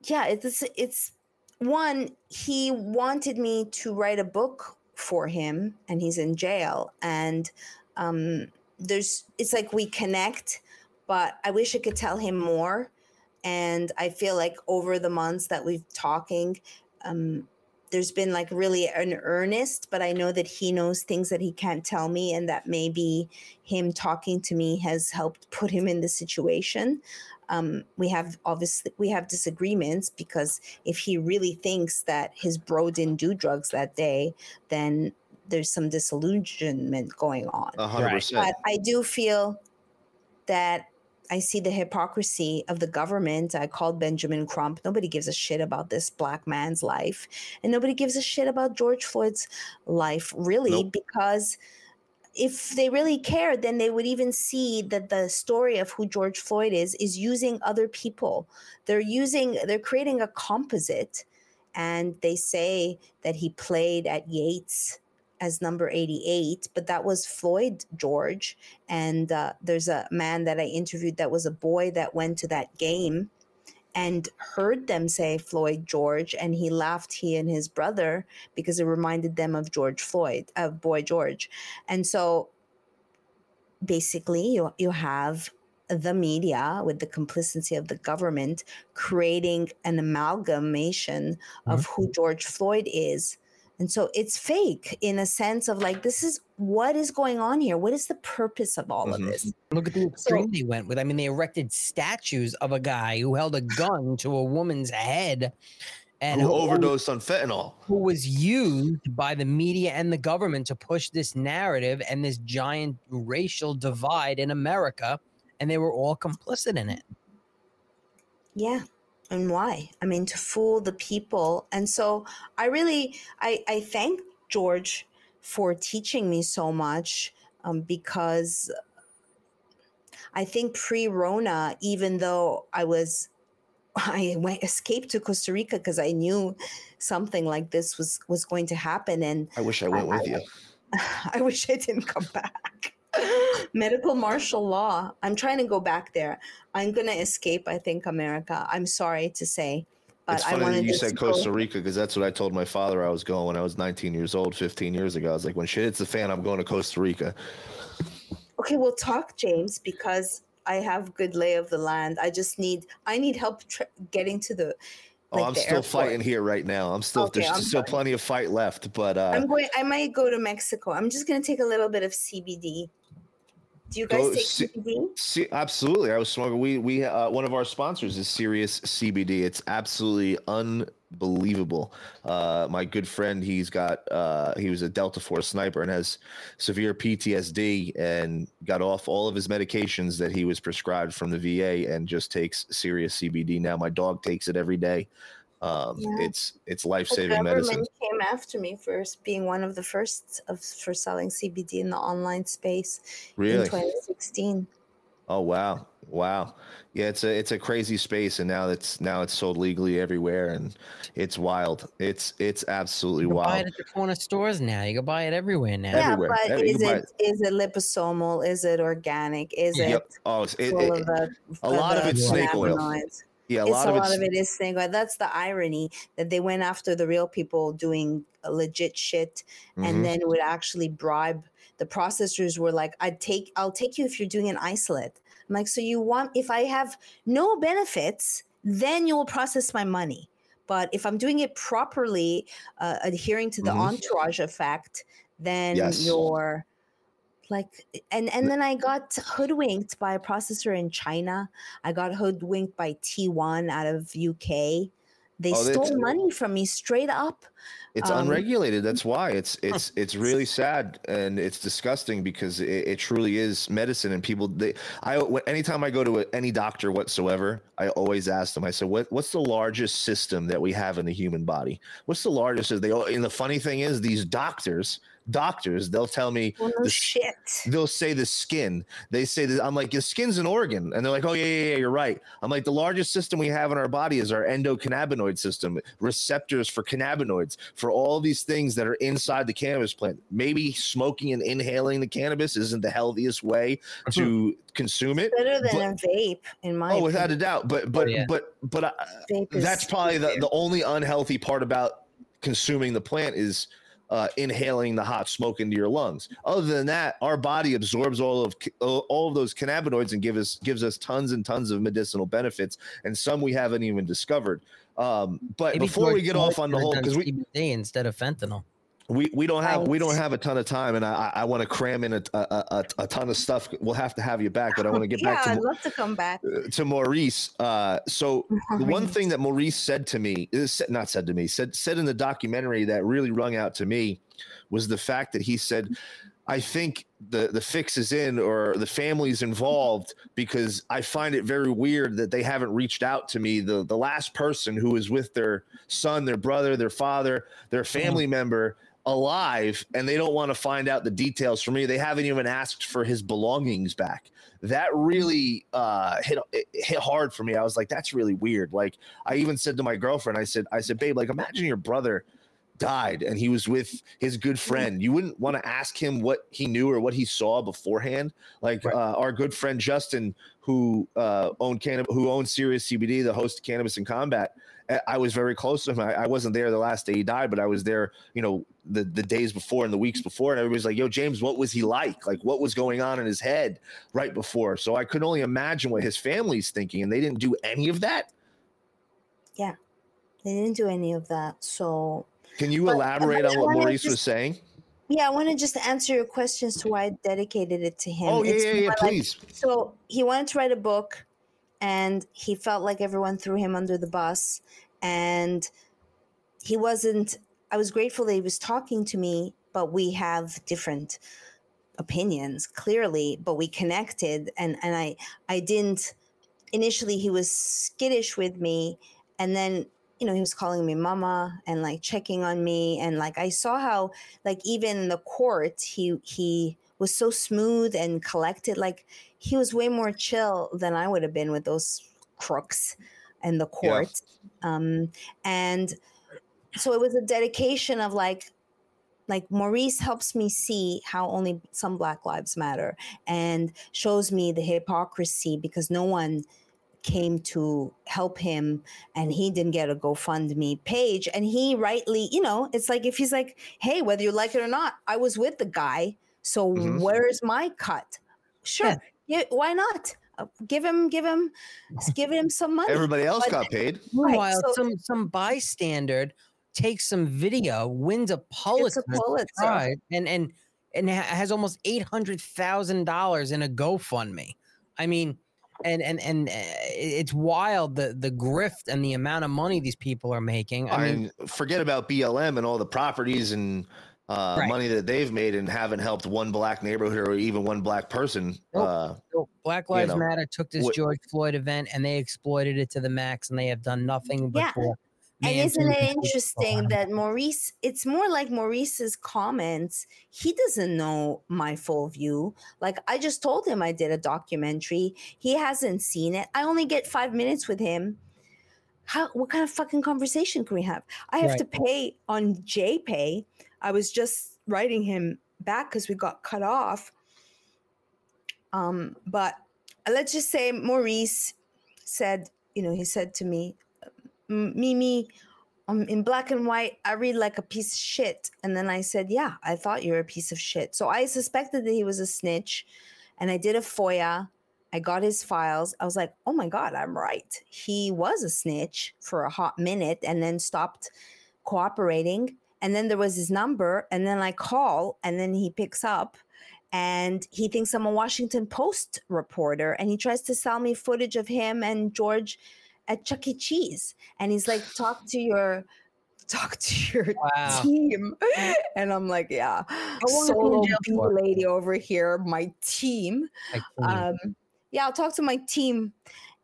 yeah it's it's one he wanted me to write a book for him and he's in jail and um there's it's like we connect but i wish i could tell him more and i feel like over the months that we've talking um there's been like really an earnest but i know that he knows things that he can't tell me and that maybe him talking to me has helped put him in the situation. Um, we have obviously we have disagreements because if he really thinks that his bro didn't do drugs that day then there's some disillusionment going on. A hundred percent. but I do feel that I see the hypocrisy of the government. I called Benjamin Crump. Nobody gives a shit about this black man's life. And nobody gives a shit about George Floyd's life, really, Nope. because if they really cared, then they would even see that the story of who George Floyd is is using other people. They're using, they're creating a composite. And they say that he played at Yates as number 88, but that was Floyd George. And uh, there's a man that I interviewed that was a boy that went to that game and heard them say Floyd George, and he laughed, he and his brother, because it reminded them of George Floyd, of Boy George. And so basically, you, you have the media with the complicity of the government creating an amalgamation of who George Floyd is. And so it's fake in a sense of like, this is what is going on here? What is the purpose of all of mm-hmm. this? Look at the extreme they went with. I mean, they erected statues of a guy who held a gun to a woman's head and who overdosed on fentanyl. who was used by the media and the government to push this narrative and this giant racial divide in America, and they were all complicit in it. Yeah. And why? I mean, to fool the people. And so I really, I, I thank George for teaching me so much um, because I think pre-Rona, even though I was, (laughs) I went escaped to Costa Rica because I knew something like this was was going to happen, and I wish I went with you. (laughs) I wish I didn't come back. Medical martial law. I'm trying to go back there. I'm gonna escape. I think America. I'm sorry to say, but It's I funny that you said Costa Rica because that's what I told my father I was going when I was 19 years old, 15 years ago. I was like, when shit hits the fan, I'm going to Costa Rica. Okay, we'll talk, James, because I have good lay of the land. I just need. I need help tr- getting to the. Oh, I'm still airport. fighting here right now. I'm still Okay, there's I'm still sorry. plenty of fight left, but uh, I'm going. I might go to Mexico. I'm just gonna take a little bit of CBD. Do you guys Go take see- CBD? See, absolutely. I was smoking. We we uh, one of our sponsors is Serious CBD. It's absolutely unbelievable. Uh, my good friend, he's got uh, he was a Delta Force sniper and has severe PTSD and got off all of his medications that he was prescribed from the VA and just takes Serious CBD now. My dog takes it every day. Um, Yeah. It's it's The life saving medicine. government came after me for being one of the first of for selling CBD in the online space in 2016. Oh wow, wow. Yeah, it's a it's a crazy space, and now it's now it's sold legally everywhere, and it's wild. It's it's absolutely You can buy wild. it at the corner stores now. You can buy it everywhere now. Yeah, Everywhere. but Every- is can buy it is it liposomal? Is it organic? Is it Oh, it's, it, it- of a lot of the it's snake oil. Yeah, a it's lot a of lot of it is. That's the irony that they went after the real people doing legit shit, Mhm. and then would actually bribe the processors. Were like, "I'd take, I'll take you if you're doing an isolate." I'm like, "So you want? If I have no benefits, then you will process my money." But if I'm doing it properly, uh, adhering to the Mhm. entourage effect, then Yes. you're like and and then i got hoodwinked by a processor in china i got hoodwinked by t1 out of uk They Oh, stole money from me straight up. It's Um, unregulated. That's (laughs) why it's it's (laughs) it's really sad and it's disgusting because it, it truly is medicine and people they I anytime I go to a, any doctor whatsoever, I always ask them. I said, "What what's the largest system that we have in the human body? What's the largest?" They and the funny thing is, these doctors doctors they'll tell me Well, no the shit. they'll say the skin. They say that I'm like, your skin's an organ. And they're like, oh, yeah, yeah, yeah, you're right. I'm like, the largest system we have in our body is our endocannabinoid system, receptors for cannabinoids, for all these things that are inside the cannabis plant. Maybe smoking and inhaling the cannabis isn't the healthiest way to consume it. Better than but- a vape, in my Oh, without a doubt. But, but, yeah. but, but uh, that's probably the, the only unhealthy part about consuming the plant is uh, inhaling the hot smoke into your lungs. Other than that, our body absorbs all of all of those cannabinoids and gives us gives us tons and tons of medicinal benefits, and some we haven't even discovered. Um, but Maybe before we get off on the whole, because we, instead of fentanyl. We we don't have we don't have a ton of time, and I I want to cram in a, a, a, a ton of stuff. We'll have to have you back, but I want to get (laughs) yeah, back to I'd love to come back. Uh, to Maurice. Uh, so the one thing that Maurice said to me uh, is not said to me said said in the documentary that really rung out to me was the fact that he said, "I think the the fix is in or the family's involved because I find it very weird that they haven't reached out to me. The the last person who was with their son, their brother, their father, their mm-hmm. family member." Alive and they don't want to find out the details for me they haven't even asked for his belongings back. That really uh hit hit hard for me. I was like that's really weird. Like i even said to my girlfriend i said i said babe like imagine your brother died and he was with his good friend. You wouldn't want to ask him what he knew or what he saw beforehand? Like Right. uh, our good friend justin who uh owned cannabis who owned serious cbd the host of cannabis in combat I- was very close to him. I, I wasn't there the last day he died, but I was there, you know, the, the days before and the weeks before. And everybody's like, yo, James, what was he like? Like, what was going on in his head right before? So I could only imagine what his family's thinking. And they didn't do any of that. Yeah. They didn't do any of that. So Can you But- elaborate on what Maurice was saying? yeah, I want to just answer your questions to why I dedicated it to him. Oh, yeah, It's yeah, yeah, more like- please. so he wanted to write a book and he felt like everyone threw him under the bus. And he wasn't i was grateful that he was talking to me but we have different opinions clearly but we connected. And and i i didn't initially he was skittish with me. And then you know he was calling me mama and like checking on me. And like i saw how like even in the court he he was so smooth and collected like he was way more chill than i would have been with those crooks in the Yeah. court um and so it was a dedication of like like maurice helps me see how only some black lives matter and shows me the hypocrisy because no one came to help him and he didn't get a GoFundMe page. And he rightly, you know, it's like if he's like, hey, whether you like it or not, I was with the guy. So Mhm. where's my cut? Sure. Yeah. why not? Uh, give him, give him, give him some money. Everybody else But- got paid. Meanwhile, so- some some bystander takes some video, wins a Pulitzer, Pulitzer. Prize, and and and has almost eight hundred thousand dollars in a GoFundMe. I mean, and and and uh, it's wild the the grift and the amount of money these people are making. I I mean, mean, forget about BLM and all the properties and uh, Right. money that they've made and haven't helped one black neighborhood or even one black person. Nope. Uh, so Black you Lives know, Matter took this what- George Floyd event and they exploited it to the max, and they have done nothing but Yeah. for And isn't it interesting that Maurice, it's more like Maurice's comments, he doesn't know my full view. Like I just told him I did a documentary. He hasn't seen it. I only get five minutes with him. How what kind of fucking conversation can we have? I have Right. to pay on JPay. I was just writing him back because we got cut off. Um, but let's just say Maurice said, you know, he said to me, "M- Mimi, um, in black and white, I read like a piece of shit. And then I said, Yeah, I thought you were a piece of shit. So I suspected that he was a snitch. And I did a FOIA. I got his files. I was like, Oh my God, I'm right. He was a snitch for a hot minute and then stopped cooperating. And then there was his number. And then I call and then he picks up and he thinks I'm a Washington Post reporter and he tries to sell me footage of him and George at Chuck E. Cheese, and he's like, "Talk to your." Talk to your Wow. team, (laughs) and I'm like, yeah, long was he in solo jail B for? lady over here, my team. Um, yeah, I'll talk to my team,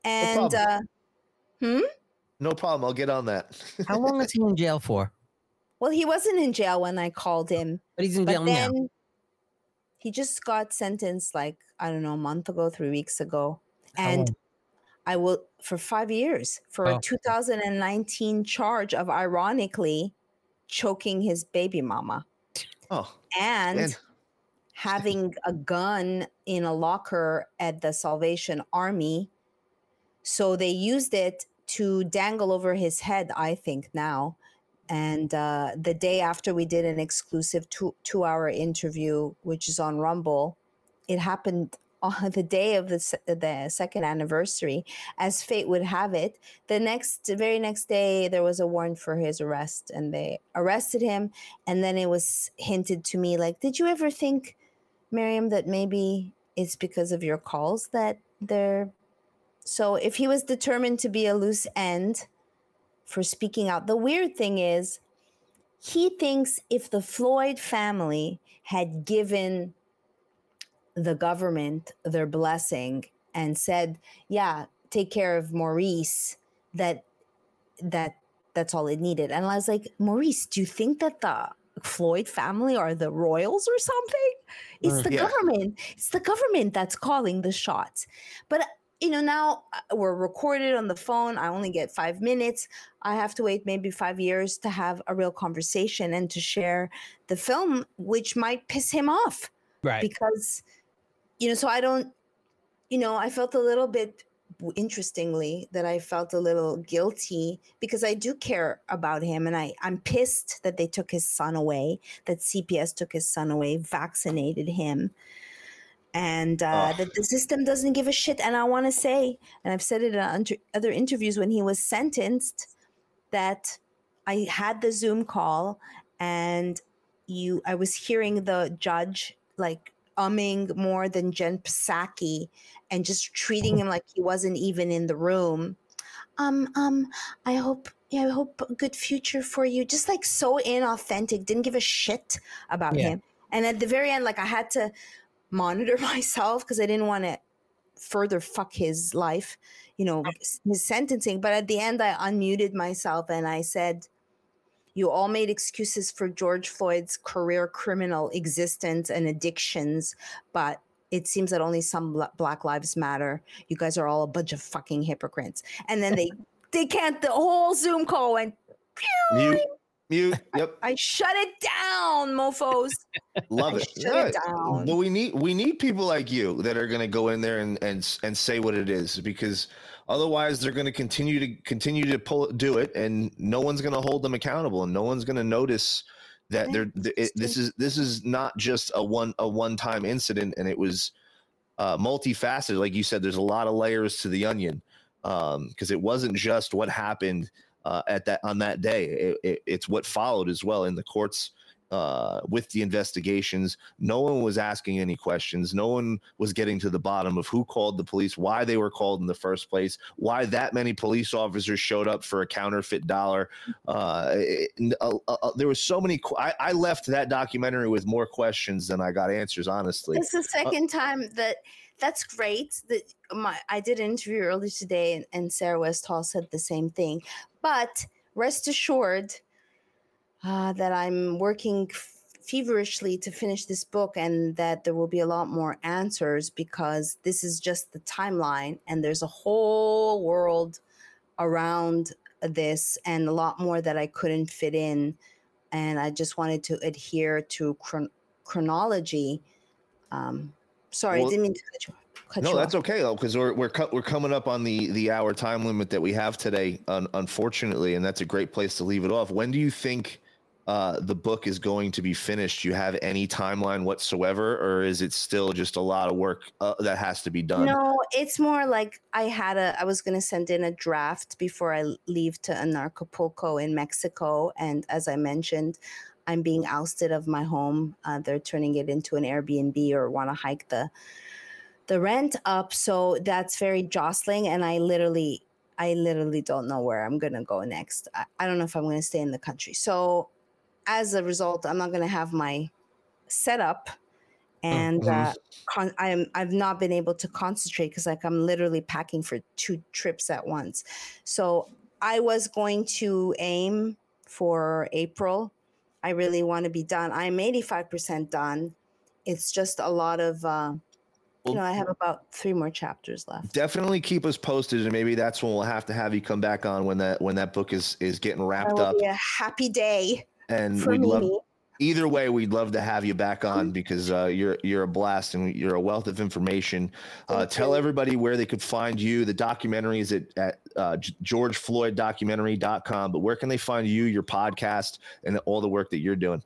and problem. uh, hmm. No problem. I'll get on that. how long is he in jail for? Well, he wasn't in jail when I called him, But he's in but jail now. he just got sentenced like I don't know a month ago, three weeks ago, and? I will for five years for Oh. a 2019 charge of ironically choking his baby mama oh, and man. having a gun in a locker at the Salvation Army. So they used it to dangle over his head, I think, now. And uh, the day after we did an exclusive two, two hour interview, which is on Rumble, it happened on (laughs) the day of the, the second anniversary. As fate would have it, the next, very next day, there was a warrant for his arrest and they arrested him. And then it was hinted to me, like, did you ever think, Miriam, that maybe it's because of your calls that they're. So if he was determined to be a loose end for speaking out, the weird thing is he thinks if the Floyd family had given the government their blessing and said, yeah, take care of Maurice, that that that's all it needed. And I was like, Maurice, do you think that the Floyd family are the royals or something? It's Mm, the yeah. government. It's the government that's calling the shots. But you know, now uh, we're recorded on the phone. I only get five minutes. I have to wait maybe five years to have a real conversation and to share the film, which might piss him off Right. because you know so i don't you know i felt a little bit interestingly that i felt a little guilty because i do care about him and i i'm pissed that they took his son away that cps took his son away vaccinated him and uh, Ugh. that the system doesn't give a shit and i want to say and i've said it in other interviews when he was sentenced that i had the zoom call and you i was hearing the judge like umming more than jen psaki and just treating him like he wasn't even in the room um um i hope yeah i hope a good future for you just like so inauthentic didn't give a shit about Yeah. him and at the very end like i had to monitor (laughs) myself because i didn't want to further fuck his life you know his sentencing but at the end i unmuted myself and i said you all made excuses for George Floyd's career criminal existence and addictions, but it seems that only some Black Lives Matter. You guys are all a bunch of fucking hypocrites. And then they (laughs) they can't. The whole Zoom call went. pew. Mute. Mute. (laughs) Yep. I shut it down, mofo's. Love I it. shut it down. But we need we need people like you that are going to go in there and and and say what it is because otherwise they're going to continue to continue to pull do it and no one's going to hold them accountable and no one's going to notice that they're it, this is this is not just a one a one time incident and it was uh, multifaceted like you said there's a lot of layers to the onion because it wasn't just what happened uh, at that on that day it, it, it's what followed as well in the courts uh, with the investigations. No one was asking any questions. No one was getting to the bottom of who called the police, why they were called in the first place, why that many police officers showed up for a counterfeit dollar. Uh, it- uh, uh, uh, there was so many. qu- I, I left that documentary with more questions than I got answers. Honestly, It's the second time that that's great. That my I did an interview earlier today, and, and Sarah Westall said the same thing. But rest assured uh, that I'm working feverishly to finish this book, and that there will be a lot more answers because this is just the timeline, and there's a whole world around this, and a lot more that I couldn't fit in. And I just wanted to adhere to chron- chronology. Um, sorry, Well- I didn't mean to cut you. Cut no, that's off. okay though, because we're we're cut, we're coming up on the the hour time limit that we have today, un, unfortunately, and that's a great place to leave it off. When do you think uh, the book is going to be finished? Do you have any timeline whatsoever, or is it still just a lot of work uh, that has to be done? No, it's more like I had a. I was going to send in a draft before I leave to Anarchapulco in Mexico, and as I mentioned, I'm being ousted of my home. Uh, they're turning it into an Airbnb or want to hike the the rent up. So that's very jostling, and I literally I literally don't know where I'm gonna go next. I, I don't know if I'm gonna stay in the country. So as a result, I'm not gonna have my setup and Mhm. uh, con- I'm I've not been able to concentrate because like I'm literally packing for two trips at once. So I was going to aim for April. I really want to be done. I'm 85% done. It's just a lot of uh, you know I have about three more chapters left. Definitely keep us posted, and maybe that's when we'll have to have you come back on when that when that book is is getting wrapped up. a happy day And we'd me. love either way. We'd love to have you back on because uh, you're you're a blast and you're a wealth of information. Uh, tell everybody where they could find you. The documentary is at at uh, GeorgeFloydDocumentary.com. But where can they find you, your podcast, and all the work that you're doing?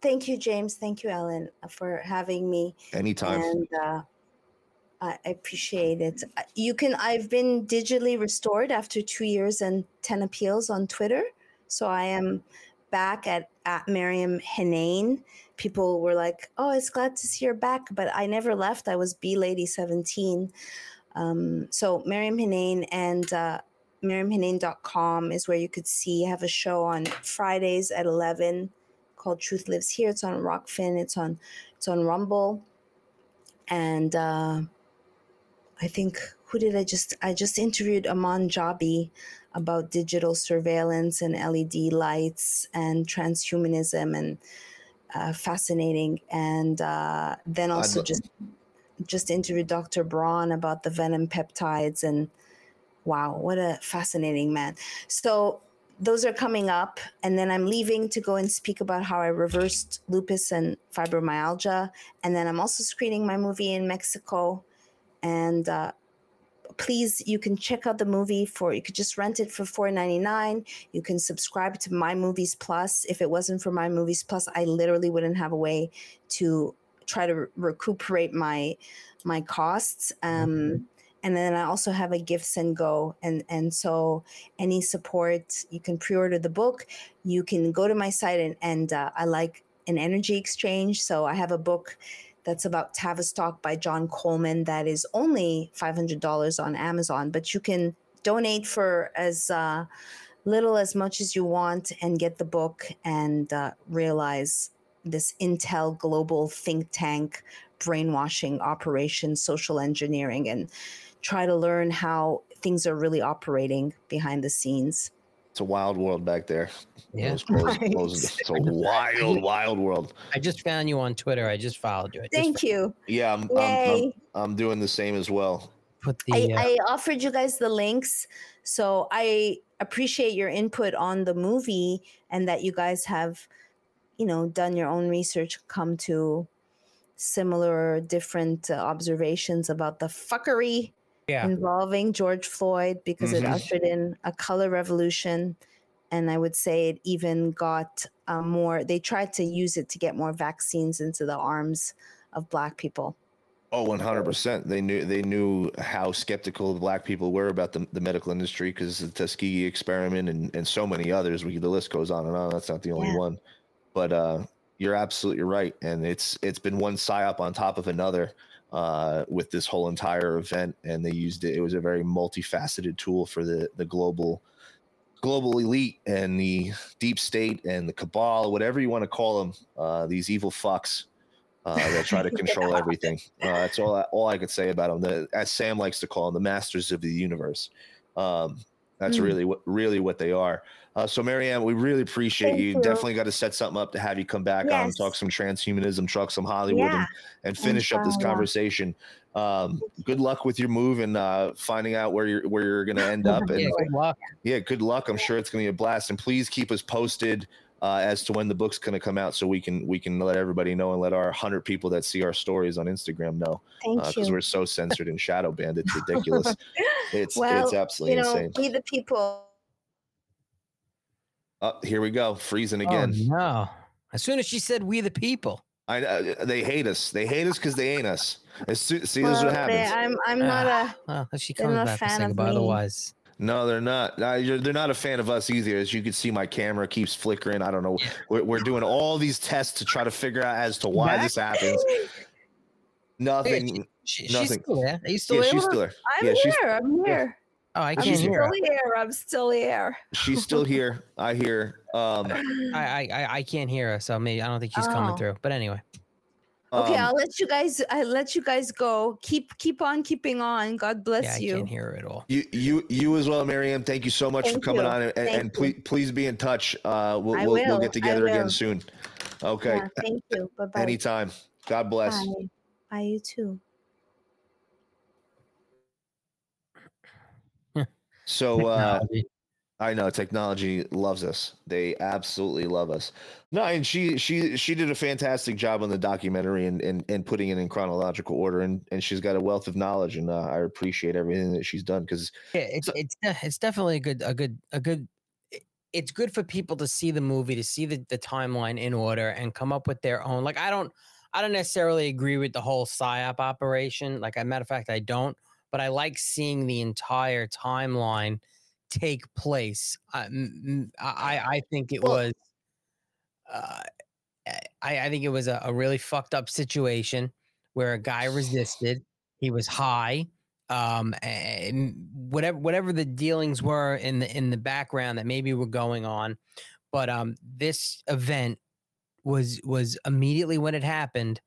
Thank you, James. Thank you, Ellen, for having me. Anytime. And uh, I appreciate it. Uh, You can. I've been digitally restored after two years and ten appeals on Twitter, so I am back at at Miriam Henane. People were like, "Oh, it's glad to see you're back," but I never left. I was B Lady Seventeen. Um, so Miriam Henane and uh, MiriamHenane.com is where you could see. I have a show on Fridays at eleven called Truth Lives Here. It's on Rokfin. It's on it's on Rumble, and uh, I think who did I just I just interviewed Aman Jabbi about digital surveillance and LED lights and transhumanism and uh, fascinating. And uh, then also just just interviewed Dr. Braun about the venom peptides and wow, what a fascinating man. So those are coming up and then i'm leaving to go and speak about how i reversed lupus and fibromyalgia and then i'm also screening my movie in mexico and uh, please you can check out the movie for you could just rent it for $4.99 you can subscribe to my movies plus. If it wasn't for my movies plus i literally wouldn't have a way to try to re- recuperate my my costs um, and then i also have a gifts and go and and so any support you can pre-order the book. You can go to my site and, and uh, i like an energy exchange so i have a book that's about tavistock by john coleman that is only $500 on amazon but you can donate for as uh, little as much as you want and get the book and uh, realize this intel global think tank brainwashing operation social engineering and try to learn how things are really operating behind the scenes. It's a wild world back there. Yeah. Those closed- (laughs) Right. closed- It's a wild, wild world. I just found you on Twitter. I just followed you. I Thank you. Yeah, I'm, I'm, I'm, I'm doing the same as well. Put the. I, uh, I offered you guys the links. So I appreciate your input on the movie and that you guys have, you know, done your own research, come to similar different uh, observations about the fuckery yeah. involving George Floyd because it Mhm. ushered in a color revolution. And I would say it even got uh, more, they tried to use it to get more vaccines into the arms of Black people. Oh, 100%. They knew they knew how skeptical black people were about the, the medical industry because the Tuskegee experiment and, and so many others. We the list goes on and on. That's not the only Yeah. one. But uh, you're absolutely right. And it's it's been one psyop on top of another uh, with this whole entire event. And they used it. It was a very multifaceted tool for the the global global elite and the deep state and the cabal, whatever you want to call them, uh, these evil fucks uh, that try to (laughs) control everything. Uh, that's all. I, all I could say about them. The, as Sam likes to call them, the masters of the universe. Um, that's Mm. really what really what they are. Uh, so, Marianne, we really appreciate Thank you. you. Definitely got to set something up to have you come back on and talk some transhumanism, talk some Hollywood, Yeah. and, and finish up this Inshallah. conversation. Um, good luck with your move and uh, finding out where you're where you're going to end up. (laughs) And yeah, good luck. yeah, good luck. I'm sure it's going to be a blast. And please keep us posted uh, as to when the book's going to come out, so we can we can let everybody know and let our hundred people that see our stories on Instagram know because you. we're so censored and shadow banned. It's ridiculous. (laughs) it's well, it's absolutely you know, insane. we the people. Oh, here we go, freezing Oh, again. no. As soon as she said we the people. I uh, they hate us. They hate us because they ain't us. As soon, see, this is what Well, they- happens. I'm I'm not Ah, a well, she they're comes not back to fan say of goodbye otherwise. No, they're not. Uh, you're, they're not a fan of us either. As you can see, my camera keeps flickering. I don't know. We're, we're doing all these tests to try to figure out as to why this happens. (laughs) Nothing. She, she's Nothing. still there. Are you still yeah, there? she's still there. I'm yeah, she's here. I'm here. Oh, I I'm can't still hear. her. here. I'm still here. She's still here. (laughs) I hear. Um, I, I I I can't hear her, so maybe I don't think she's coming Oh. through. But anyway, Okay, um, I'll let you guys. I let you guys go. Keep keep on keeping on. God bless yeah, I you. can't hear her at all. You, you, you as well, Miriam. Thank you so much for coming you. on, and, Thank and please, please be in touch. Uh, we'll, we'll, we'll get together again soon. Okay. Yeah, thank you. Bye bye. Anytime. God bless. Bye. Bye. You too. So, uh, I know technology loves us. They absolutely love us. No, and she she she did a fantastic job on the documentary and and, and putting it in chronological order. And and she's got a wealth of knowledge, and uh, I appreciate everything that she's done because Yeah, it's it's it's definitely a good a good a good. It's good for people to see the movie, to see the, the timeline in order, and come up with their own. Like I don't, I don't necessarily agree with the whole psyop operation. Like, a matter of fact, I don't. But I like seeing the entire timeline take place. I m- m- I, I think it Well- was. Uh, I, I think it was a, a really fucked up situation where a guy resisted. He was high um and whatever whatever the dealings were in the in the background that maybe were going on but um this event was was immediately when it happened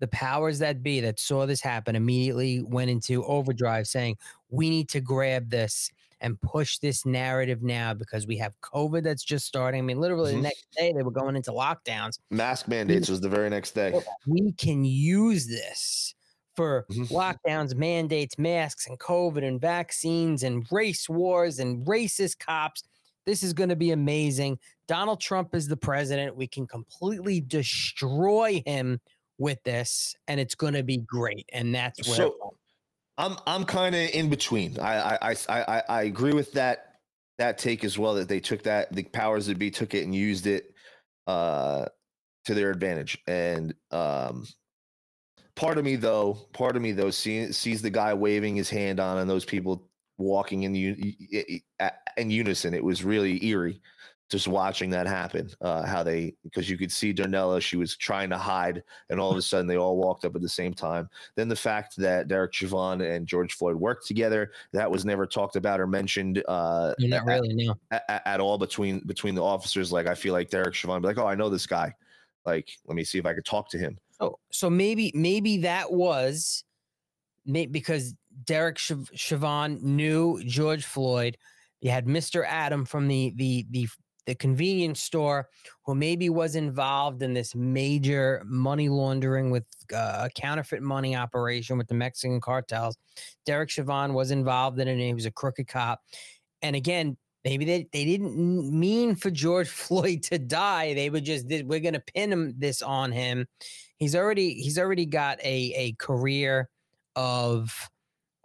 the powers that be that saw this happen immediately went into overdrive saying we need to grab this and push this narrative now because we have covid that's just starting i mean literally Mhm. the next day they were going into lockdowns mask mandates was the very next day. we can use this for Mhm. lockdowns, mandates, masks, and COVID and vaccines and race wars and racist cops. This is going to be amazing. Donald Trump is the president. We can completely destroy him with this, and it's going to be great. And that's where So I'm I'm kind of in between. I I, I I agree with that that take as well that they took that the powers that be took it and used it uh to their advantage. And um part of me though, part of me though see, sees the guy waving his hand on and those people walking in a- in unison. It was really eerie just watching that happen. Uh how they because you could see Darnella, she was trying to hide and all of a sudden they all walked up at the same time. Then the fact that Derek Chauvin and George Floyd worked together, that was never talked about or mentioned uh, not at, really no. at, at all between between the officers. Like I feel like Derek Chauvin be like, oh, I know this guy. Like, let me see if I could talk to him. So, so maybe maybe that was may, because Derek Chauvin knew George Floyd. You had Mr. Adam from the the the the convenience store who maybe was involved in this major money laundering with uh, a counterfeit money operation with the Mexican cartels. Derek Chauvin was involved in it and he was a crooked cop. And again, maybe they, they didn't mean for George (laughs) Floyd to die. They would just we're gonna pin him this on him. He's already he's already got a a career of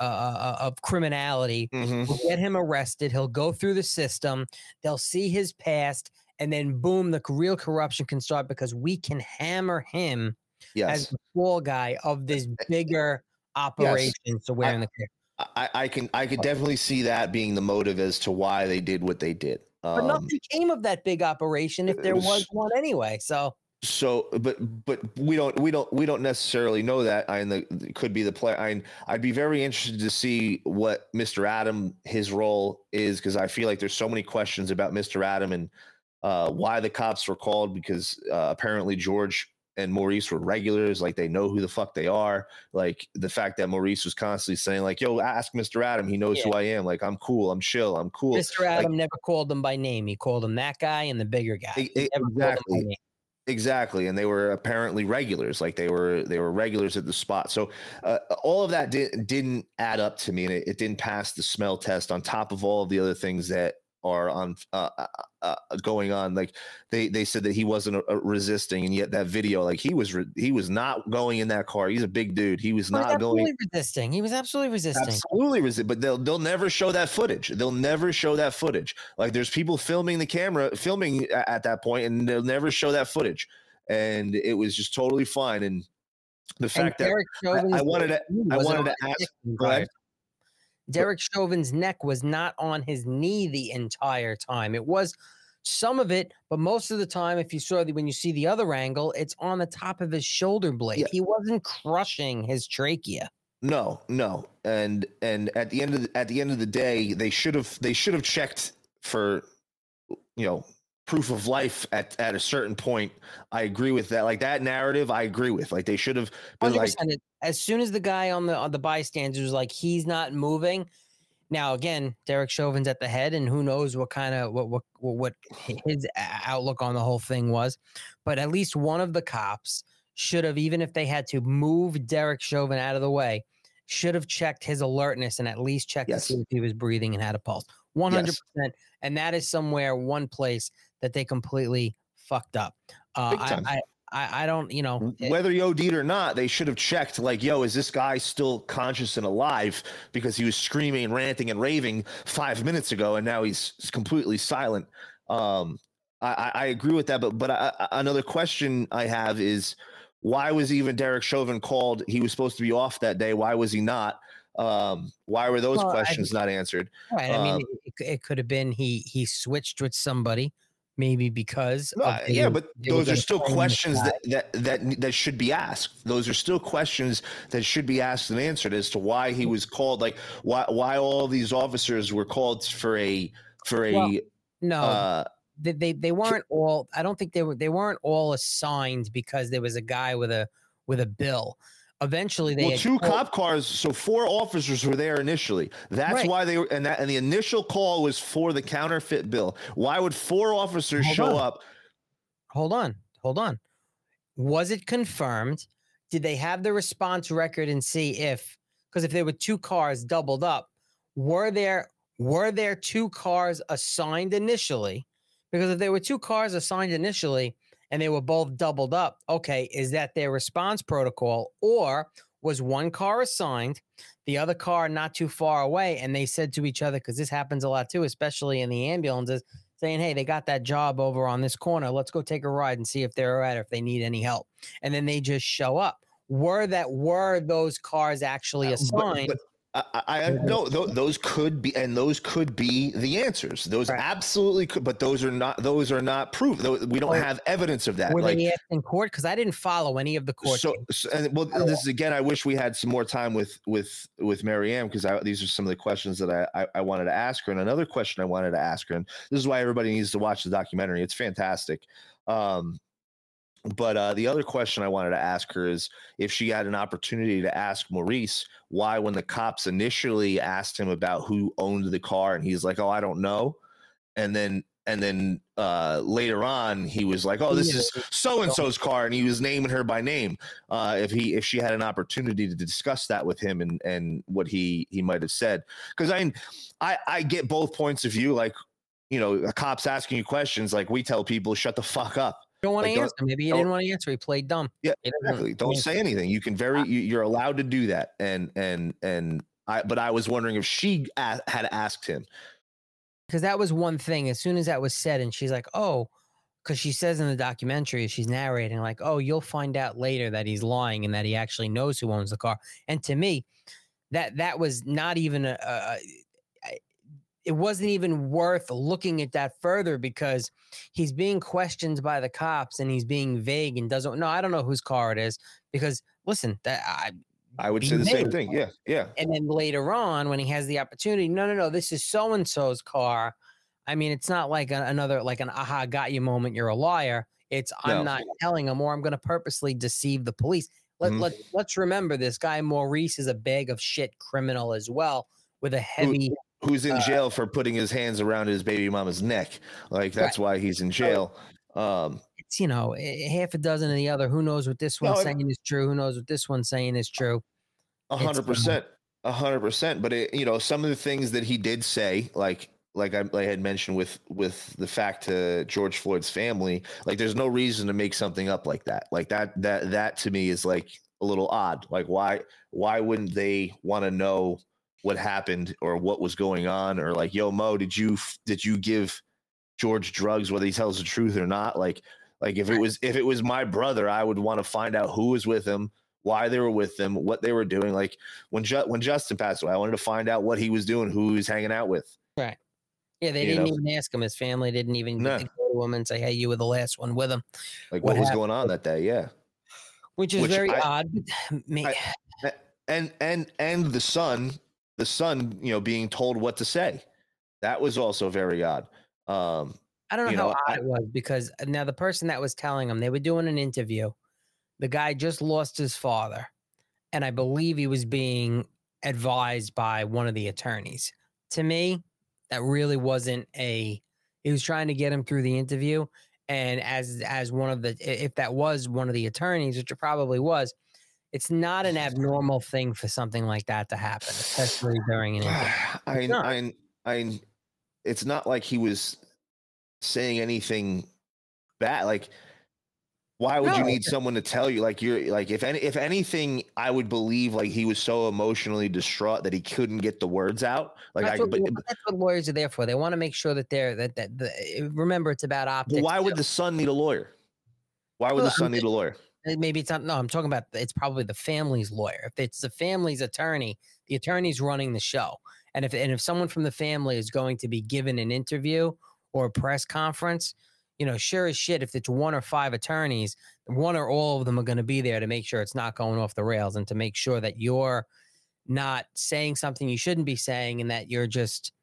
uh, uh, of criminality Mm-hmm. We'll get him arrested. He'll go through the system. They'll see his past, and then boom, the real corruption can start because we can hammer him as Yes, the fall guy of this bigger operation. So wearing the. I, I can I could definitely see that being the motive as to why they did what they did. But Um, nothing came of that big operation if there was- was one anyway. So so but but we don't we don't we don't necessarily know that. I the could be the player. I, i'd be very interested to see what mr adam his role is because i feel like there's so many questions about mr adam and uh why the cops were called because uh, apparently george and maurice were regulars like they know who the fuck they are. Like the fact that maurice was constantly saying like yo ask mr adam. He knows who i am. Like i'm cool. I'm chill. I'm cool. Mr. Like, Adam never called them by name. He called them that guy and the bigger guy. He never called them by exactly. Exactly, and they were apparently regulars, like they were they were regulars at the spot. So uh, all of that did, didn't add up to me, and it, it didn't pass the smell test. On top of all of the other things that are on uh, uh, uh, going on, like they they said that he wasn't uh, resisting, and yet that video, like he was re- he was not going in that car. He's a big dude. He was He was not going resisting. He was absolutely resisting. absolutely resist but they'll they'll never show that footage they'll never show that footage like there's people filming the camera filming a- at that point and they'll never show that footage and it was just totally fine and the And fact that I, I wanted to i wanted to ask neck the go ahead. entire- Derek Chauvin's neck was not on his knee the entire time. It was some of it, but most of the time, if you saw the when you see the other angle, it's on the top of his shoulder blade. Yeah. He wasn't crushing his trachea. No, no, and and at the end of the, at the end of the day, they should have they should have checked for you know proof of life at at a certain point. I agree with that. Like that narrative, I agree with. Like they should have been like 100%. As soon as the guy on the on the bystanders was like, he's not moving. Now again, Derek Chauvin's at the head, and who knows what kind of what what what what his outlook on the whole thing was. But at least one of the cops should have, even if they had to move Derek Chauvin out of the way, should have checked his alertness and at least checked Yes. to see if he was breathing and had a pulse. One hundred percent. And that is somewhere, one place that they completely fucked up. Uh, I. I I I don't, you know, whether he OD'd or not, they should have checked. Like, yo, is this guy still conscious and alive? Because he was screaming ranting and raving five minutes ago, and now he's completely silent. Um, I, I, agree with that, but but I- another question I have is why was even Derek Chauvin called? He was supposed to be off that day. Why was he not? Um, why were those Well, I- questions not answered? Right. I mean, Um, it, it could have been he he switched with somebody, maybe because. No, I- yeah, but those are still questions that, that that that should be asked. Those are still questions that should be asked and answered as to why he was called. Like why why all these officers were called for a for a Well, No, uh, they, they they weren't all. I don't think they were. They weren't all assigned because there was a guy with a with a bill. Eventually, they well had two called- cop cars. So four officers were there initially. That's Right. why they were and that and the initial call was for the counterfeit bill. Why would four officers Hold show on. up? Hold on, hold on. Was it confirmed? Did they have the response record and see if because if there were two cars doubled up, were there were there two cars assigned initially? Because if there were two cars assigned initially and they were both doubled up, okay, is that their response protocol or was one car assigned, the other car not too far away, and they said to each other, because this happens a lot too, especially in the ambulances, saying, Hey, they got that job over on this corner. Let's go take a ride and see if they're all right or if they need any help. And then they just show up. Were that were those cars actually Uh, But- assigned? but I, I, I no, tho- those could be, and those could be the answers. Those Right. absolutely could, but those are not. Those are not proof. We don't have evidence of that. were Like they in court? Because I didn't follow any of the court. so, so- and well, this is again. I wish we had some more time with with with Marianne because these are some of the questions that I, I I wanted to ask her. And another question I wanted to ask her, and this is why everybody needs to watch the documentary. It's fantastic. Um, but uh, the other question I wanted to ask her is if she had an opportunity to ask Maurice why, when the cops initially asked him about who owned the car, and he's like, "Oh, I don't know," and then and then uh, later on he was like, "Oh, this is so and so's car," and he was naming her by name. Uh, if he if she had an opportunity to discuss that with him and and what he he might have said, because I I I get both points of view. Like you know, a cop's asking you questions, like we tell people, shut the fuck up. Don't want to like, don't- answer. Maybe he didn't want to answer. He played dumb. Yeah, Exactly. Don't say anything. You can very you, you're allowed to do that. And and and I but I was wondering if she a- had asked him. because that was one thing. As soon as that was said, and she's like, "Oh," because she says in the documentary, she's narrating like, "Oh, you'll find out later that he's lying and that he actually knows who owns the car." And to me, that that was not even a a- it wasn't even worth looking at that further because he's being questioned by the cops and he's being vague and doesn't no I don't know whose car it is because listen that I I would say the same thing. Yeah, yeah. and then later on, when he has the opportunity, no, no, no, this is so and so's car. I mean, it's not like a, another like an aha got you moment. You're a liar. It's I'm not telling him, or I'm going to purposely deceive the police. Let Mhm. let let's remember this guy Maurice is a bag of shit criminal as well with a heavy. Who's in Uh, jail for putting his hands around his baby mama's neck? Like that's why he's in jail. Um, It's you know half a dozen of the other. Who knows what this No, one's it- saying is true? Who knows what this one's saying is true? A hundred percent, a hundred percent. But it, you know, some of the things that he did say, like like I, I had mentioned with with the fact to George Floyd's family, like there's no reason to make something up like that. Like that that that to me is like a little odd. Like why why wouldn't they want to know what happened or what was going on or like yo Mo, did you did you give George drugs whether he tells the truth or not? Like like if it was if it was my brother, I would want to find out who was with him, why they were with them, what they were doing. Like when Ju- when Justin passed away, I wanted to find out what he was doing, who he was hanging out with. Right. Yeah, they You didn't know? even ask him. His family didn't even No. go to him and say, "Hey, you were the last one with him," Like What what, was going on that day? Yeah. which is Which very I- odd. (sighs) I- and and and the son, the son, you know, being told what to say. That was also very odd. Um, I don't know you how know, odd I- it was because uh, now the person that was telling him, they were doing an interview. The guy just lost his father, and I believe he was being advised by one of the attorneys. To me, that really wasn't a. He was trying to get him through the interview, and as as one of the if that was one of the attorneys, which it probably was, it's not an abnormal thing for something like that to happen, especially during an interview. (sighs) I. I, I, it's not like he was saying anything bad. Like, why would you need someone to tell you? Like, you're like, if any, if anything, I would believe like he was so emotionally distraught that he couldn't get the words out. Like, That's, I, what, but, that's what lawyers are there for. They want to make sure that they're that that the, remember it's about optics. why would too. the son need a lawyer? Why would Well, the son need a lawyer? Maybe it's not no i'm talking about it's probably the family's lawyer if it's the family's attorney the attorney's running the show and if and if someone from the family is going to be given an interview or a press conference you know sure as shit if it's one or five attorneys one or all of them are going to be there to make sure it's not going off the rails and to make sure that you're not saying something you shouldn't be saying and that you're just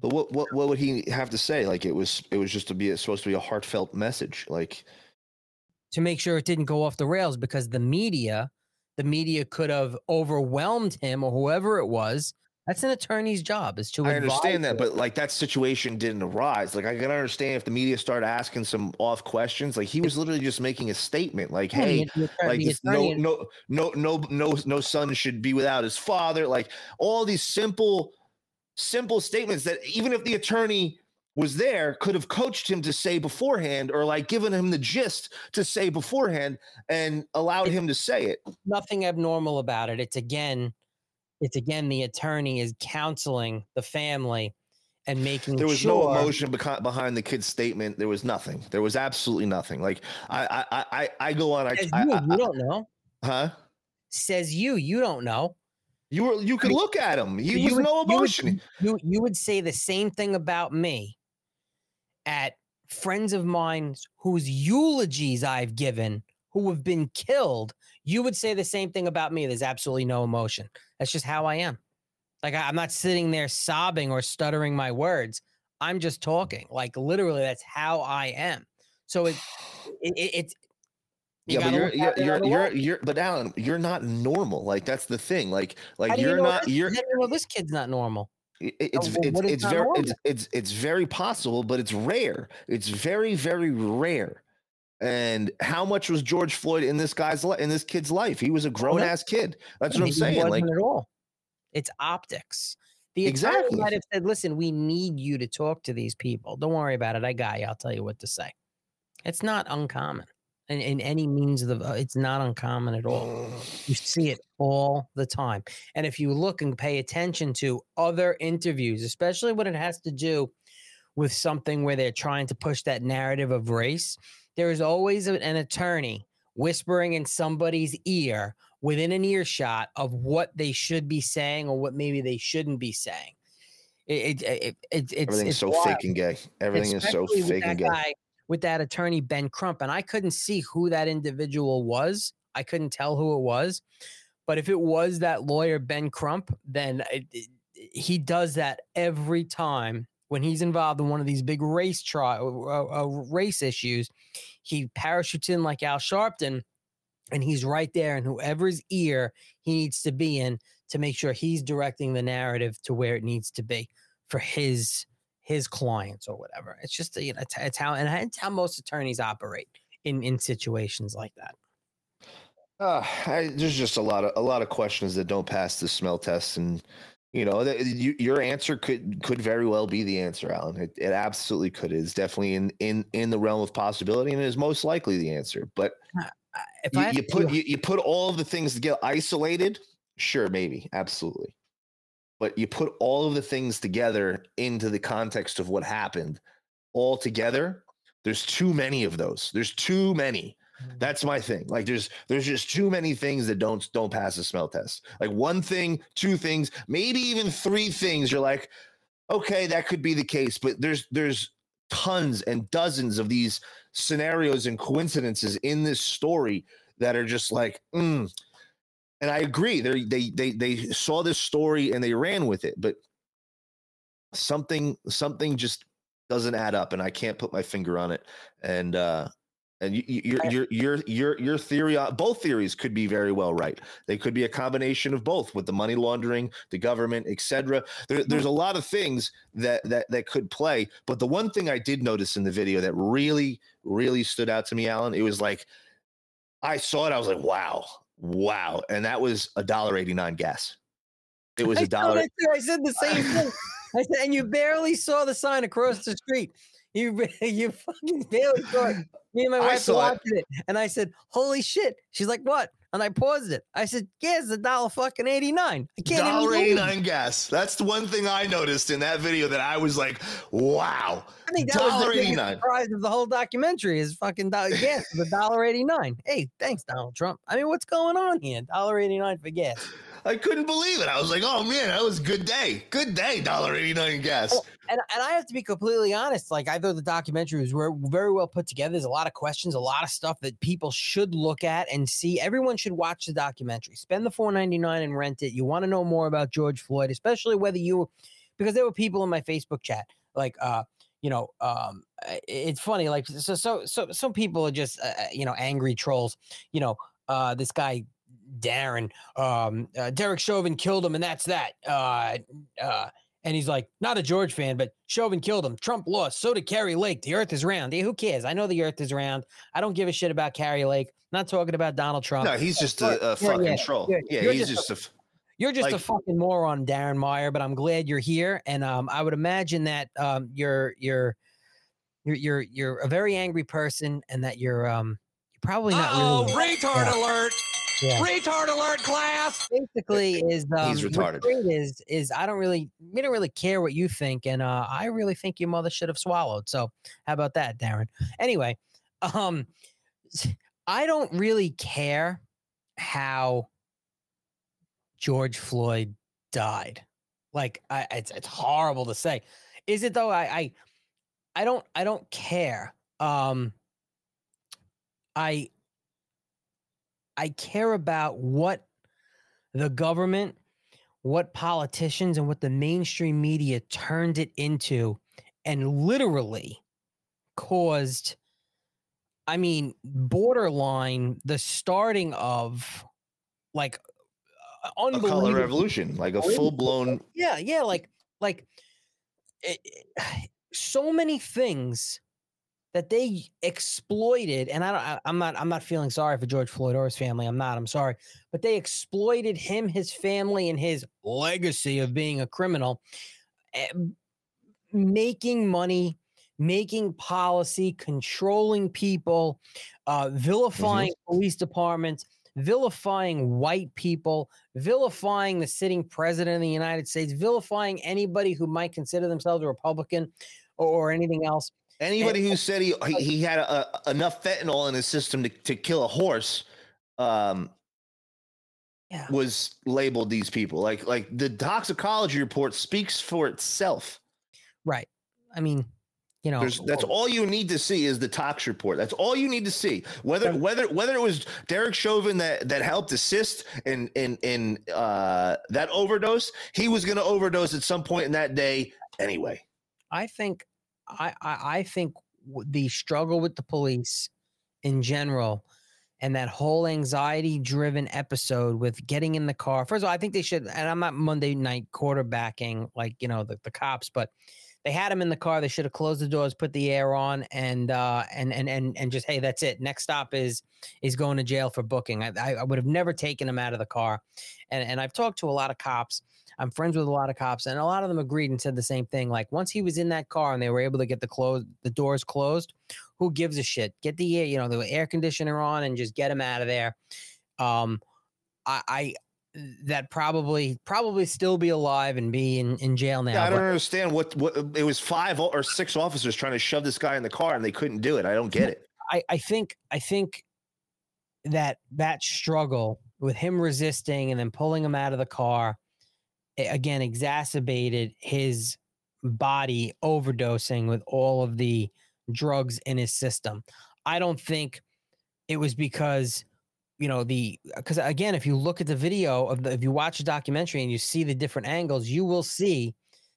But what, what, what would he have to say? Like, it was, it was just to be supposed to be a heartfelt message. Like, to make sure it didn't go off the rails because the media, the media could have overwhelmed him or whoever it was. That's an attorney's job is to I understand that, but like that situation didn't arise. Like I can understand if the media started asking some off questions. Like he was literally just making a statement, like, "Hey, like this, no, no, no, no, no, no son should be without his father." Like all these simple, simple statements that even if the attorney was there, could have coached him to say beforehand, or like given him the gist to say beforehand, and allowed him to say it. nothing abnormal about it. It's again, it's again the attorney is counseling the family and making There was sure no emotion beca- behind the kid's statement. There was nothing. There was absolutely nothing. Like I, I, I, I- I go on. I, Says I, you, I- you don't know. huh? Says you, you don't know. You were. You could look at him. He You was would- no you would- emotion. You you would say the same thing about me at friends of mine whose eulogies I've given who have been killed. You would say the same thing about me. There's absolutely no emotion. That's just how I am. Like I, I'm not sitting there sobbing or stuttering my words. I'm just talking. Like literally, that's how I am. So it, it, it it's you yeah, but you're you're at it the you're, you're you're but Alan, you're not normal. Like that's the thing. Like like you you're know not. this- You're. how do you know this kid's not normal. I- oh, It's well, it's it's very it's, it's it's very possible, but it's rare. It's very very rare. And how much was George Floyd in this guy's li- in this kid's life? He was a grown ass kid. That's what I'm saying. Like at all. It's optics. The Exactly. might have said, "Listen, we need you to talk to these people. Don't worry about it. I got you. I'll tell you what to say." It's not uncommon, in, in any means of the. uh, It's not uncommon at all. You see it all the time, and if you look and pay attention to other interviews, especially when it has to do with something where they're trying to push that narrative of race, there is always an attorney whispering in somebody's ear within an earshot of what they should be saying or what maybe they shouldn't be saying. It, it, it, it, it's everything's it's so wild, fake and gay. Everything is so fake and gay. guy- with that attorney Ben Crump, and I couldn't see who that individual was. I couldn't tell who it was, but if it was that lawyer Ben Crump, then it, it- he does that every time when he's involved in one of these big race trial uh, uh, race issues. He parachutes in like Al Sharpton, and he's right there in whoever's ear he needs to be in to make sure he's directing the narrative to where it needs to be for his his clients or whatever. It's just you know it's, it's how and it's how most attorneys operate in in situations like that. Uh, I, there's just a lot of a lot of questions that don't pass the smell test, and you know, you, your answer could could very well be the answer, Alan. It, it absolutely could. It's definitely in in in the realm of possibility, and it is most likely the answer. But If you, I you put you, you put all of the things together, isolated, sure, maybe, absolutely. But you put all of the things together into the context of what happened, all together. There's too many of those. There's too many. That's my thing. Like there's there's just too many things that don't don't pass the smell test. Like one thing, two things, maybe even three things. You're like, okay, that could be the case, but there's there's tons and dozens of these scenarios and coincidences in this story that are just like, mm, and I agree. They they they they saw this story and they ran with it, but something something just doesn't add up, and I can't put my finger on it. And uh, and your your your your your theory, both theories could be very well right. They could be a combination of both, with the money laundering, the government, etc. There, there's a lot of things that that that could play. But the one thing I did notice in the video that really really stood out to me, Alan, it was like I saw it, I was like, wow, wow, and that was a dollar eighty nine gas. It (laughs) was a dollar. I said the same thing. I said, and you barely saw the sign across the street. You (laughs) you fucking barely saw it. Me and my wife watched it. it, and I said, "Holy shit!" She's like, "What?" And I paused it. I said, "Yeah, it's a dollar fucking eighty nine. I can't dollar eighty nine gas. That's the one thing I noticed in that video that I was like, "Wow." I think that was the biggest surprise of the whole documentary is fucking (laughs) dollar gas, the dollar eighty nine. Hey, thanks, Donald Trump. I mean, what's going on here? Dollar eighty nine for gas. I couldn't believe it. I was like, oh man, that was a good day. Good day, $1.89 gas. Well, and, and I have to be completely honest. Like I thought the documentary was very well put together. There's a lot of questions, a lot of stuff that people should look at and see. Everyone should watch the documentary. Spend the $4.99 and rent it. You want to know more about George Floyd, especially whether you because there were people in my Facebook chat like uh you know um it's funny like so so so some people are just uh, uh you know angry trolls you know uh this guy Darren, um, uh, Derek Chauvin killed him, and that's that. Uh, uh, and he's like, not a George fan, but Chauvin killed him. Trump lost. So did Kari Lake. The earth is round. Yeah, who cares? I know the earth is round. I don't give a shit about Kari Lake. I'm not talking about Donald Trump. No, he's just a, a fucking yeah, troll. You're, yeah, he's just, just a. You're just like, a fucking moron, Darren Meyer. But I'm glad you're here, and um, I would imagine that um, you're you're you're you're you're a very angry person, and that you're um, you're probably not. Oh, really, retard yeah. alert! Yeah. Retard alert, class. Basically, is um, he's retarded. Is is I don't really we don't really care what you think, and uh, I really think your mother should have swallowed. So how about that, Darren? Anyway, (laughs) um, I don't really care how George Floyd died. Like, I, it's it's horrible to say. Is it though? I I I don't I don't care. Um, I I care about what the government, what politicians, and what the mainstream media turned it into and literally caused, I mean, borderline the starting of like unbelievable a color revolution, like a full blown. Yeah, yeah, like like it, it, so many things that they exploited and I don't I, I'm not I'm not feeling sorry for George Floyd or his family. I'm not. I'm sorry. But they exploited him, his family and his legacy of being a criminal eh, making money, making policy, controlling people, uh, vilifying mm-hmm. police departments, vilifying white people, vilifying the sitting president of the United States, vilifying anybody who might consider themselves a Republican or, or anything else. Anybody and, who said he he, he had a, a, enough fentanyl in his system to, to kill a horse, um, yeah. was labeled these people. Like like the toxicology report speaks for itself. Right. I mean, you know, There's, that's all you need to see is the tox report. That's all you need to see. Whether whether whether it was Derek Chauvin that that helped assist in in in uh, that overdose, he was going to overdose at some point in that day anyway. I think I, I, I think the struggle with the police in general and that whole anxiety driven episode with getting in the car. First of all, I think they should, and I'm not Monday night quarterbacking like, you know, the, the cops, but they had him in the car. They should have closed the doors, put the air on, and uh, and and and and just hey, that's it. Next stop is is going to jail for booking. I, I would have never taken him out of the car, and and I've talked to a lot of cops, I'm friends with a lot of cops, and a lot of them agreed and said the same thing. Like once he was in that car and they were able to get the close the doors closed, who gives a shit? Get the air, you know, the air conditioner on and just get him out of there. Um, I, I that probably probably still be alive and be in, in jail now. Yeah, I don't but, understand what what it was five or six officers trying to shove this guy in the car and they couldn't do it. I don't get it. I, I think I think that that struggle with him resisting and then pulling him out of the car again exacerbated his body overdosing with all of the drugs in his system. I don't think it was because you know the because again if you look at the video of the if you watch the documentary and you see the different angles you will see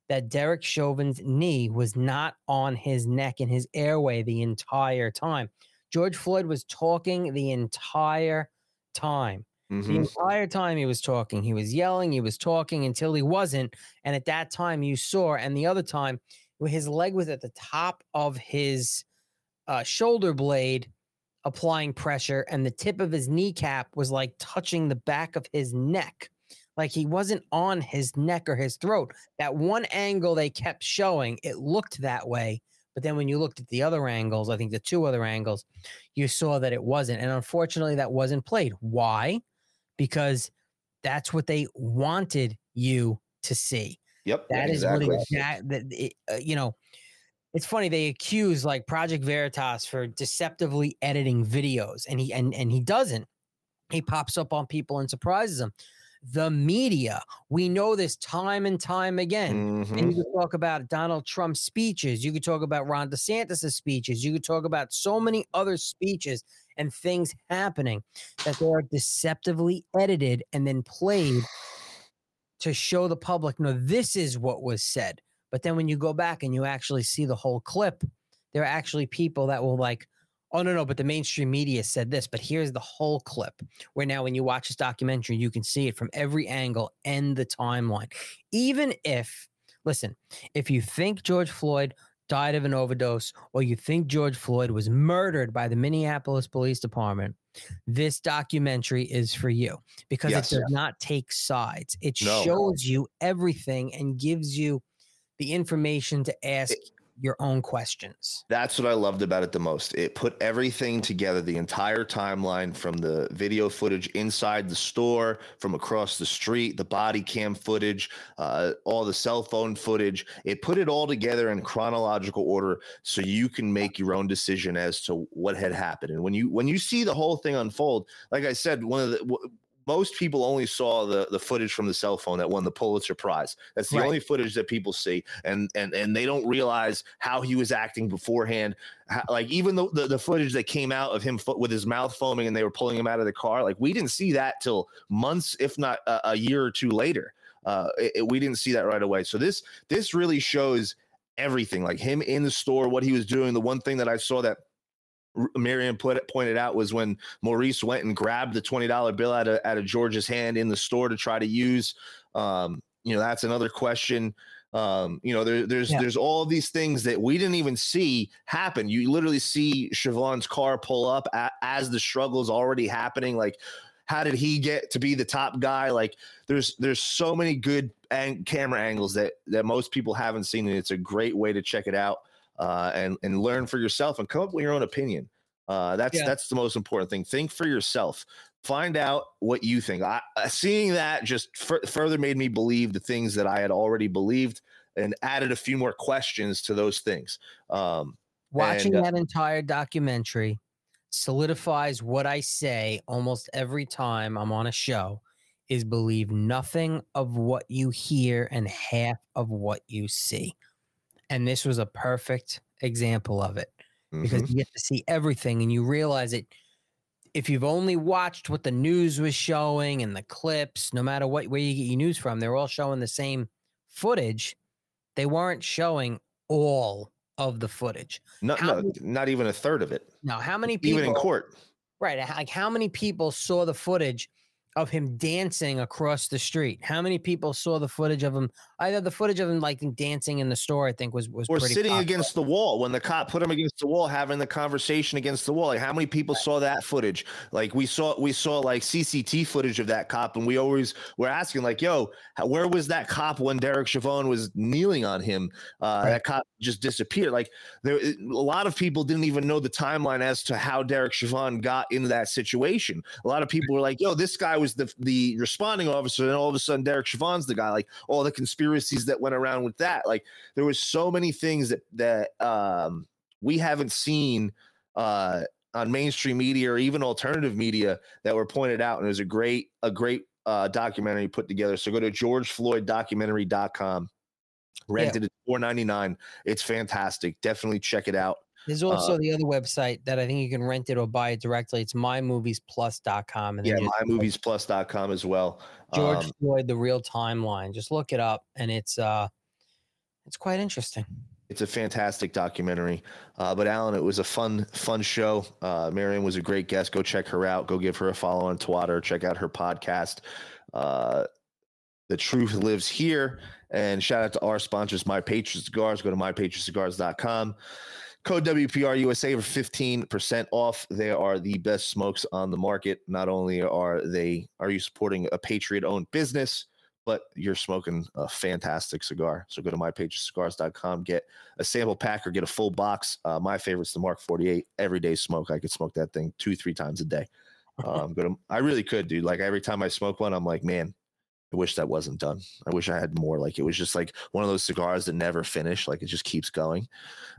that Derek Chauvin's knee was not on his neck and his airway the entire time. George Floyd was talking the entire time. Mm-hmm. The entire time he was talking, he was yelling, he was talking until he wasn't. And at that time, you saw, and the other time, his leg was at the top of his uh, shoulder blade, applying pressure, and the tip of his kneecap was like touching the back of his neck. Like he wasn't on his neck or his throat. That one angle they kept showing, it looked that way. But then when you looked at the other angles, I think the two other angles, you saw that it wasn't. And unfortunately, that wasn't played. Why? Because that's what they wanted you to see. Yep. That exactly. is what it, uh, you know, it's funny they accuse like Project Veritas for deceptively editing videos and he and and he doesn't. He pops up on people and surprises them the media. We know this time and time again. Mm-hmm. And you could talk about Donald Trump's speeches. You could talk about Ron DeSantis' speeches. You could talk about so many other speeches and things happening that they are deceptively edited and then played to show the public, no, this is what was said. But then when you go back and you actually see the whole clip, there are actually people that will like, oh no no but the mainstream media said this but here's the whole clip. Where now when you watch this documentary you can see it from every angle and the timeline. Even if listen if you think george floyd died of an overdose or you think george floyd was murdered by the minneapolis police department this documentary is for you because yes, it does not take sides. It no. shows you everything and gives you the information to ask it, your own questions. That's what I loved about it the most. It put everything together, the entire timeline from the video footage inside the store, from across the street, the body cam footage, uh, all the cell phone footage. It put it all together in chronological order so you can make your own decision as to what had happened. And when you when you see the whole thing unfold, like I said, one of the most people only saw the the footage from the cell phone that won the Pulitzer Prize. That's the right. only footage that people see, and and and they don't realize how he was acting beforehand. How, like even the, the, the footage that came out of him fo- with his mouth foaming and they were pulling him out of the car, like we didn't see that till months, if not a, a year or two later. Uh, it, it, we didn't see that right away. So this this really shows everything, like him in the store, what he was doing. The one thing that I saw that Miriam put it, pointed out was when Maurice went and grabbed the twenty dollar bill out of out of George's hand in the store to try to use. Um, you know, that's another question. Um, you know, there, there's yeah. there's all these things that we didn't even see happen. You literally see Chauvin's car pull up a, as the struggle's already happening. Like, how did he get to be the top guy? Like, there's there's so many good ang- camera angles that that most people haven't seen, and it's a great way to check it out uh, and and learn for yourself and come up with your own opinion. Uh, that's yeah. that's the most important thing. Think for yourself. Find out what you think. I, seeing that just f- further made me believe the things that I had already believed, and added a few more questions to those things. Um, Watching and, uh, that entire documentary solidifies what I say almost every time I'm on a show is believe nothing of what you hear and half of what you see. And this was a perfect example of it because mm-hmm. you get to see everything and you realize it. If you've only watched what the news was showing and the clips, no matter what where you get your news from, they're all showing the same footage. They weren't showing all of the footage. Not, no, not even a third of it. Now, how many people even in court? Right, like how many people saw the footage of him dancing across the street. How many people saw the footage of him? I Either the footage of him like dancing in the store, I think was was or sitting popular. against the wall when the cop put him against the wall, having the conversation against the wall. Like how many people saw that footage? Like we saw we saw like CCT footage of that cop, and we always were asking like, "Yo, where was that cop when Derek Chauvin was kneeling on him? Uh, right. That cop just disappeared. Like there, a lot of people didn't even know the timeline as to how Derek Chauvin got into that situation. A lot of people were like, "Yo, this guy was." Was the the responding officer, and all of a sudden Derek Chauvin's the guy. Like all the conspiracies that went around with that. Like there was so many things that that um, we haven't seen uh, on mainstream media or even alternative media that were pointed out. And it was a great a great uh, documentary put together. So go to georgefloyddocumentary.com. Rented yeah. at four ninety nine. It's fantastic. Definitely check it out. There's also Uh, the other website that I think you can rent it or buy it directly. It's mymoviesplus.com. And yeah, then just like mymoviesplus.com as well. George Um, Floyd, the real timeline. Just look it up, and it's uh, it's quite interesting. It's a fantastic documentary. Uh, but Alan, it was a fun, fun show. Uh, Marion was a great guest. Go check her out. Go give her a follow on Twitter. Check out her podcast. Uh, the truth lives here. And shout out to our sponsors, My Patriot Cigars. Go to mypatriotcigars.com. Code WPR USA for 15% off. They are the best smokes on the market. Not only are they are you supporting a patriot owned business, but you're smoking a fantastic cigar. So go to mypatriotcigars.com, get a sample pack or get a full box. Uh, my favorite's the Mark 48. Everyday smoke. I could smoke that thing two, three times a day. Um, go to, I really could, dude. Like every time I smoke one, I'm like, man, I wish that wasn't done. I wish I had more. Like it was just like one of those cigars that never finish. Like it just keeps going.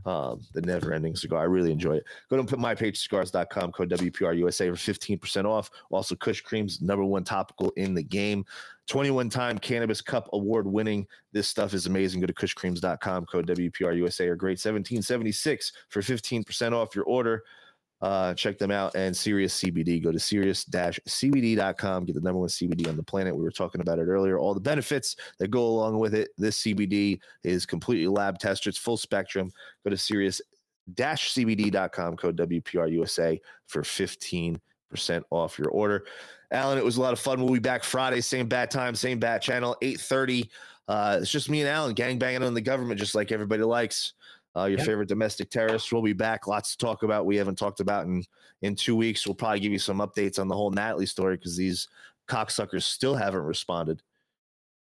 Um, the never ending cigar. I really enjoy it. Go to mypagecigars.com, code WPRUSA for 15% off. Also, Kush Cream's number one topical in the game. 21 time Cannabis Cup award winning. This stuff is amazing. Go to kushcreams.com, code WPRUSA or great 1776 for 15% off your order. Uh, check them out and Serious CBD. Go to serious-cbd.com. Get the number one CBD on the planet. We were talking about it earlier. All the benefits that go along with it. This CBD is completely lab tested. It's full spectrum. Go to serious-cbd.com. Code WPRUSA for 15% off your order. Alan, it was a lot of fun. We'll be back Friday, same bat time, same bat channel, 8:30. Uh, it's just me and Alan gang banging on the government, just like everybody likes. Uh, your Yep. favorite domestic terrorists. We'll be back. Lots to talk about. We haven't talked about in in two weeks. We'll probably give you some updates on the whole Natalie story because these cocksuckers still haven't responded.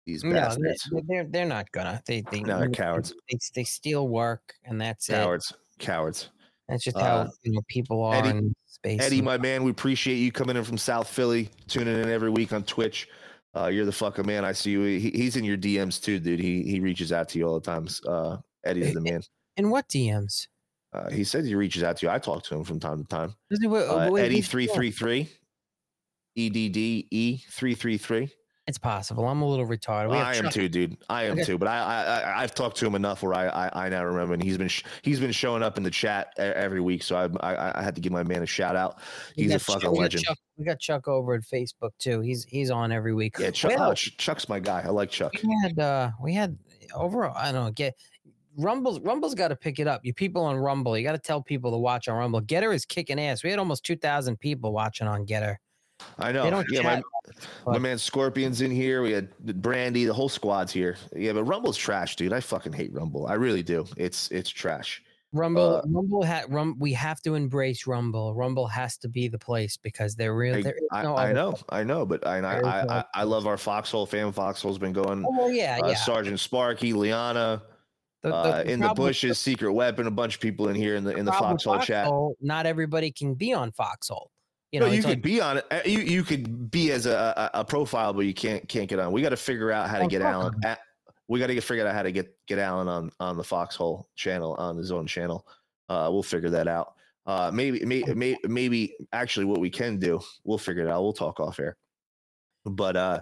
These No, they're, bastards, they're they're not gonna. They they No, they're cowards. They, they steal work, and that's it. cowards, cowards. That's just Uh, how you know people are Eddie- in space. Eddie, my man, we appreciate you coming in from South Philly, tuning in every week on Twitch. Uh, you're the fucking man. I see you. He, he's in your DMs too, dude. He he reaches out to you all the times. Uh, Eddie's (laughs) the man. In what DMs? Uh, he says he reaches out to you. I talk to him from time to time. Does he- wha- Uh, Eddie who's three doing? three three, E D D E three three three. It's possible. I'm a little retarded. We have I am Chuck- too, dude. I am Okay. too. But I, I, I I've talked to him enough where I, I, I now remember, and he's been, sh- he's been showing up in the chat every week. So I, I, I had to give my man a shout out. He's a got Chuck- fucking we got legend. Chuck- we got Chuck over at Facebook too. He's he's on every week. Yeah, Chuck, Well, oh, Chuck's my guy. I like Chuck. we had uh we had over I don't know get Rumble's Rumble's got to pick it up. You people on Rumble, you got to tell people to watch on Rumble. GETTR is kicking ass. We had almost two thousand people watching on GETTR. I know. don't Yeah, my, chat my but- man Scorpion's in here. We had Brandy. The whole squad's here. Yeah, but Rumble's trash, dude. I fucking hate Rumble. I really do. It's it's trash. Rumble, Uh, Rumble had Rum. We have to embrace Rumble. Rumble has to be the place because they're real. I, There I, no I other know. I know, but I I, I, I, I love our Foxhole fam. Foxhole's been going. Oh yeah, uh, yeah. Sergeant Sparky, Liana, The- the- uh, in the bushes, secret weapon, a bunch of people in here in the in the with Foxhole chat. Not everybody can be on Foxhole. You no, know, you it's could like, be on it. uh, You you could be as a, a, a profile, but you can't can't get on. We got to figure out how to get Alan. At, we got to get figure out how to get get Alan on on the Foxhole channel on his own channel. Uh, we'll figure that out. Uh, maybe maybe maybe, maybe actually what we can do, we'll figure it out. We'll talk off air. But uh,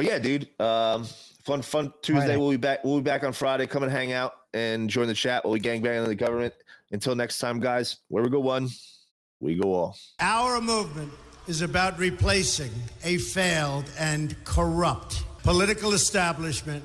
but yeah, dude. Um, fun fun Tuesday. Friday. We'll be back. We'll be back on Friday. Come and hang out and join the chat. While we gang bang on the government. Until next time, guys. Where we go one, we go all. Our movement is about replacing a failed and corrupt political establishment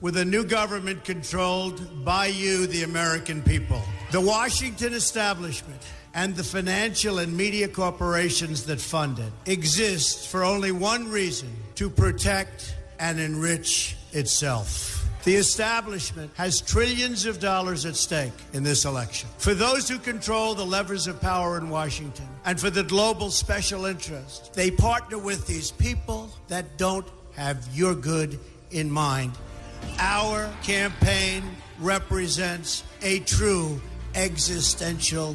with a new government controlled by you, the American people. The Washington establishment and the financial and media corporations that fund it exist for only one reason to protect and enrich itself. The establishment has trillions of dollars at stake in this election. For those who control the levers of power in Washington and for the global special interest, they partner with these people that don't have your good in mind. Our campaign represents a true existential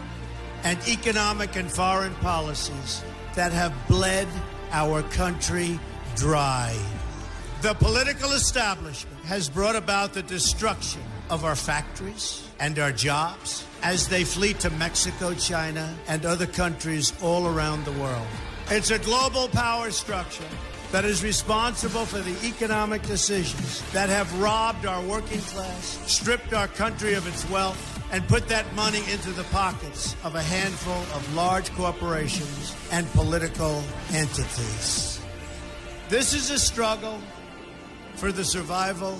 and economic and foreign policies that have bled our country dry. The political establishment has brought about the destruction of our factories and our jobs as they flee to Mexico, China, and other countries all around the world. It's a global power structure that is responsible for the economic decisions that have robbed our working class, stripped our country of its wealth, and put that money into the pockets of a handful of large corporations and political entities. This is a struggle for the survival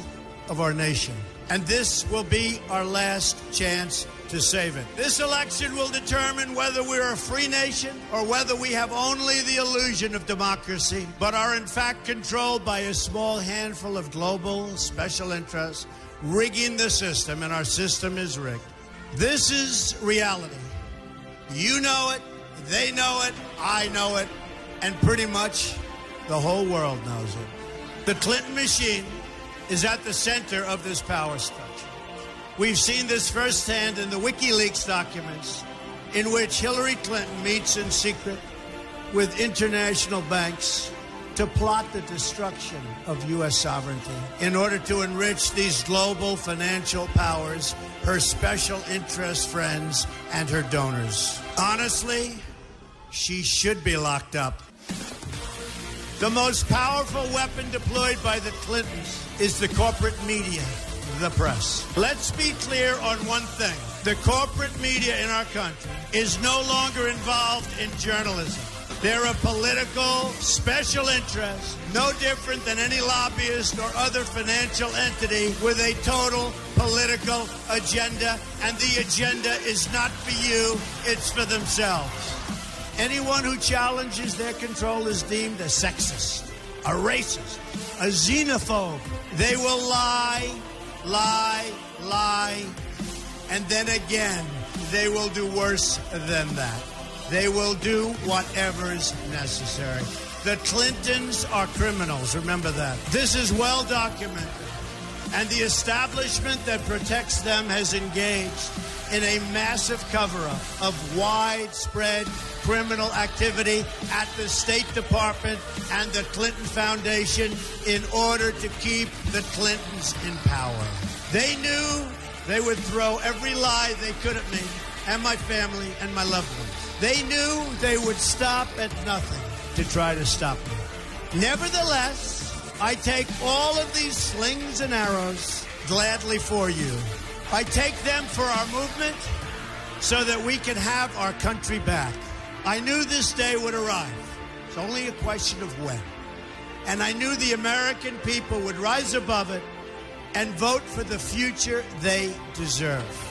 of our nation. And this will be our last chance to save it. This election will determine whether we're a free nation or whether we have only the illusion of democracy, but are in fact controlled by a small handful of global special interests rigging the system, and our system is rigged. This is reality. You know it, they know it, I know it, and pretty much the whole world knows it. The Clinton machine is at the center of this power structure. We've seen this firsthand in the WikiLeaks documents, in which Hillary Clinton meets in secret with international banks to plot the destruction of U.S. sovereignty in order to enrich these global financial powers, her special interest friends, and her donors. Honestly, she should be locked up. The most powerful weapon deployed by the Clintons is the corporate media, the press. Let's be clear on one thing. The corporate media in our country is no longer involved in journalism. They're a political special interest, no different than any lobbyist or other financial entity with a total political agenda. And the agenda is not for you, it's for themselves. Anyone who challenges their control is deemed a sexist, a racist, a xenophobe. They will lie, lie, lie, and then again, they will do worse than that. They will do whatever is necessary. The Clintons are criminals, remember that. This is well documented. And the establishment that protects them has engaged in a massive cover up of widespread criminal activity at the State Department and the Clinton Foundation in order to keep the Clintons in power. They knew they would throw every lie they could at me and my family and my loved ones. They knew they would stop at nothing to try to stop me. Nevertheless, I take all of these slings and arrows gladly for you. I take them for our movement so that we can have our country back. I knew this day would arrive. It's only a question of when. And I knew the American people would rise above it and vote for the future they deserve.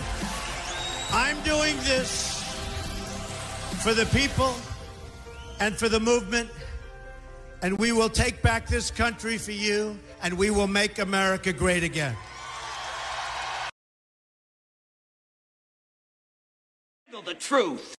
I'm doing this for the people and for the movement, and we will take back this country for you, and we will make America great again. The truth.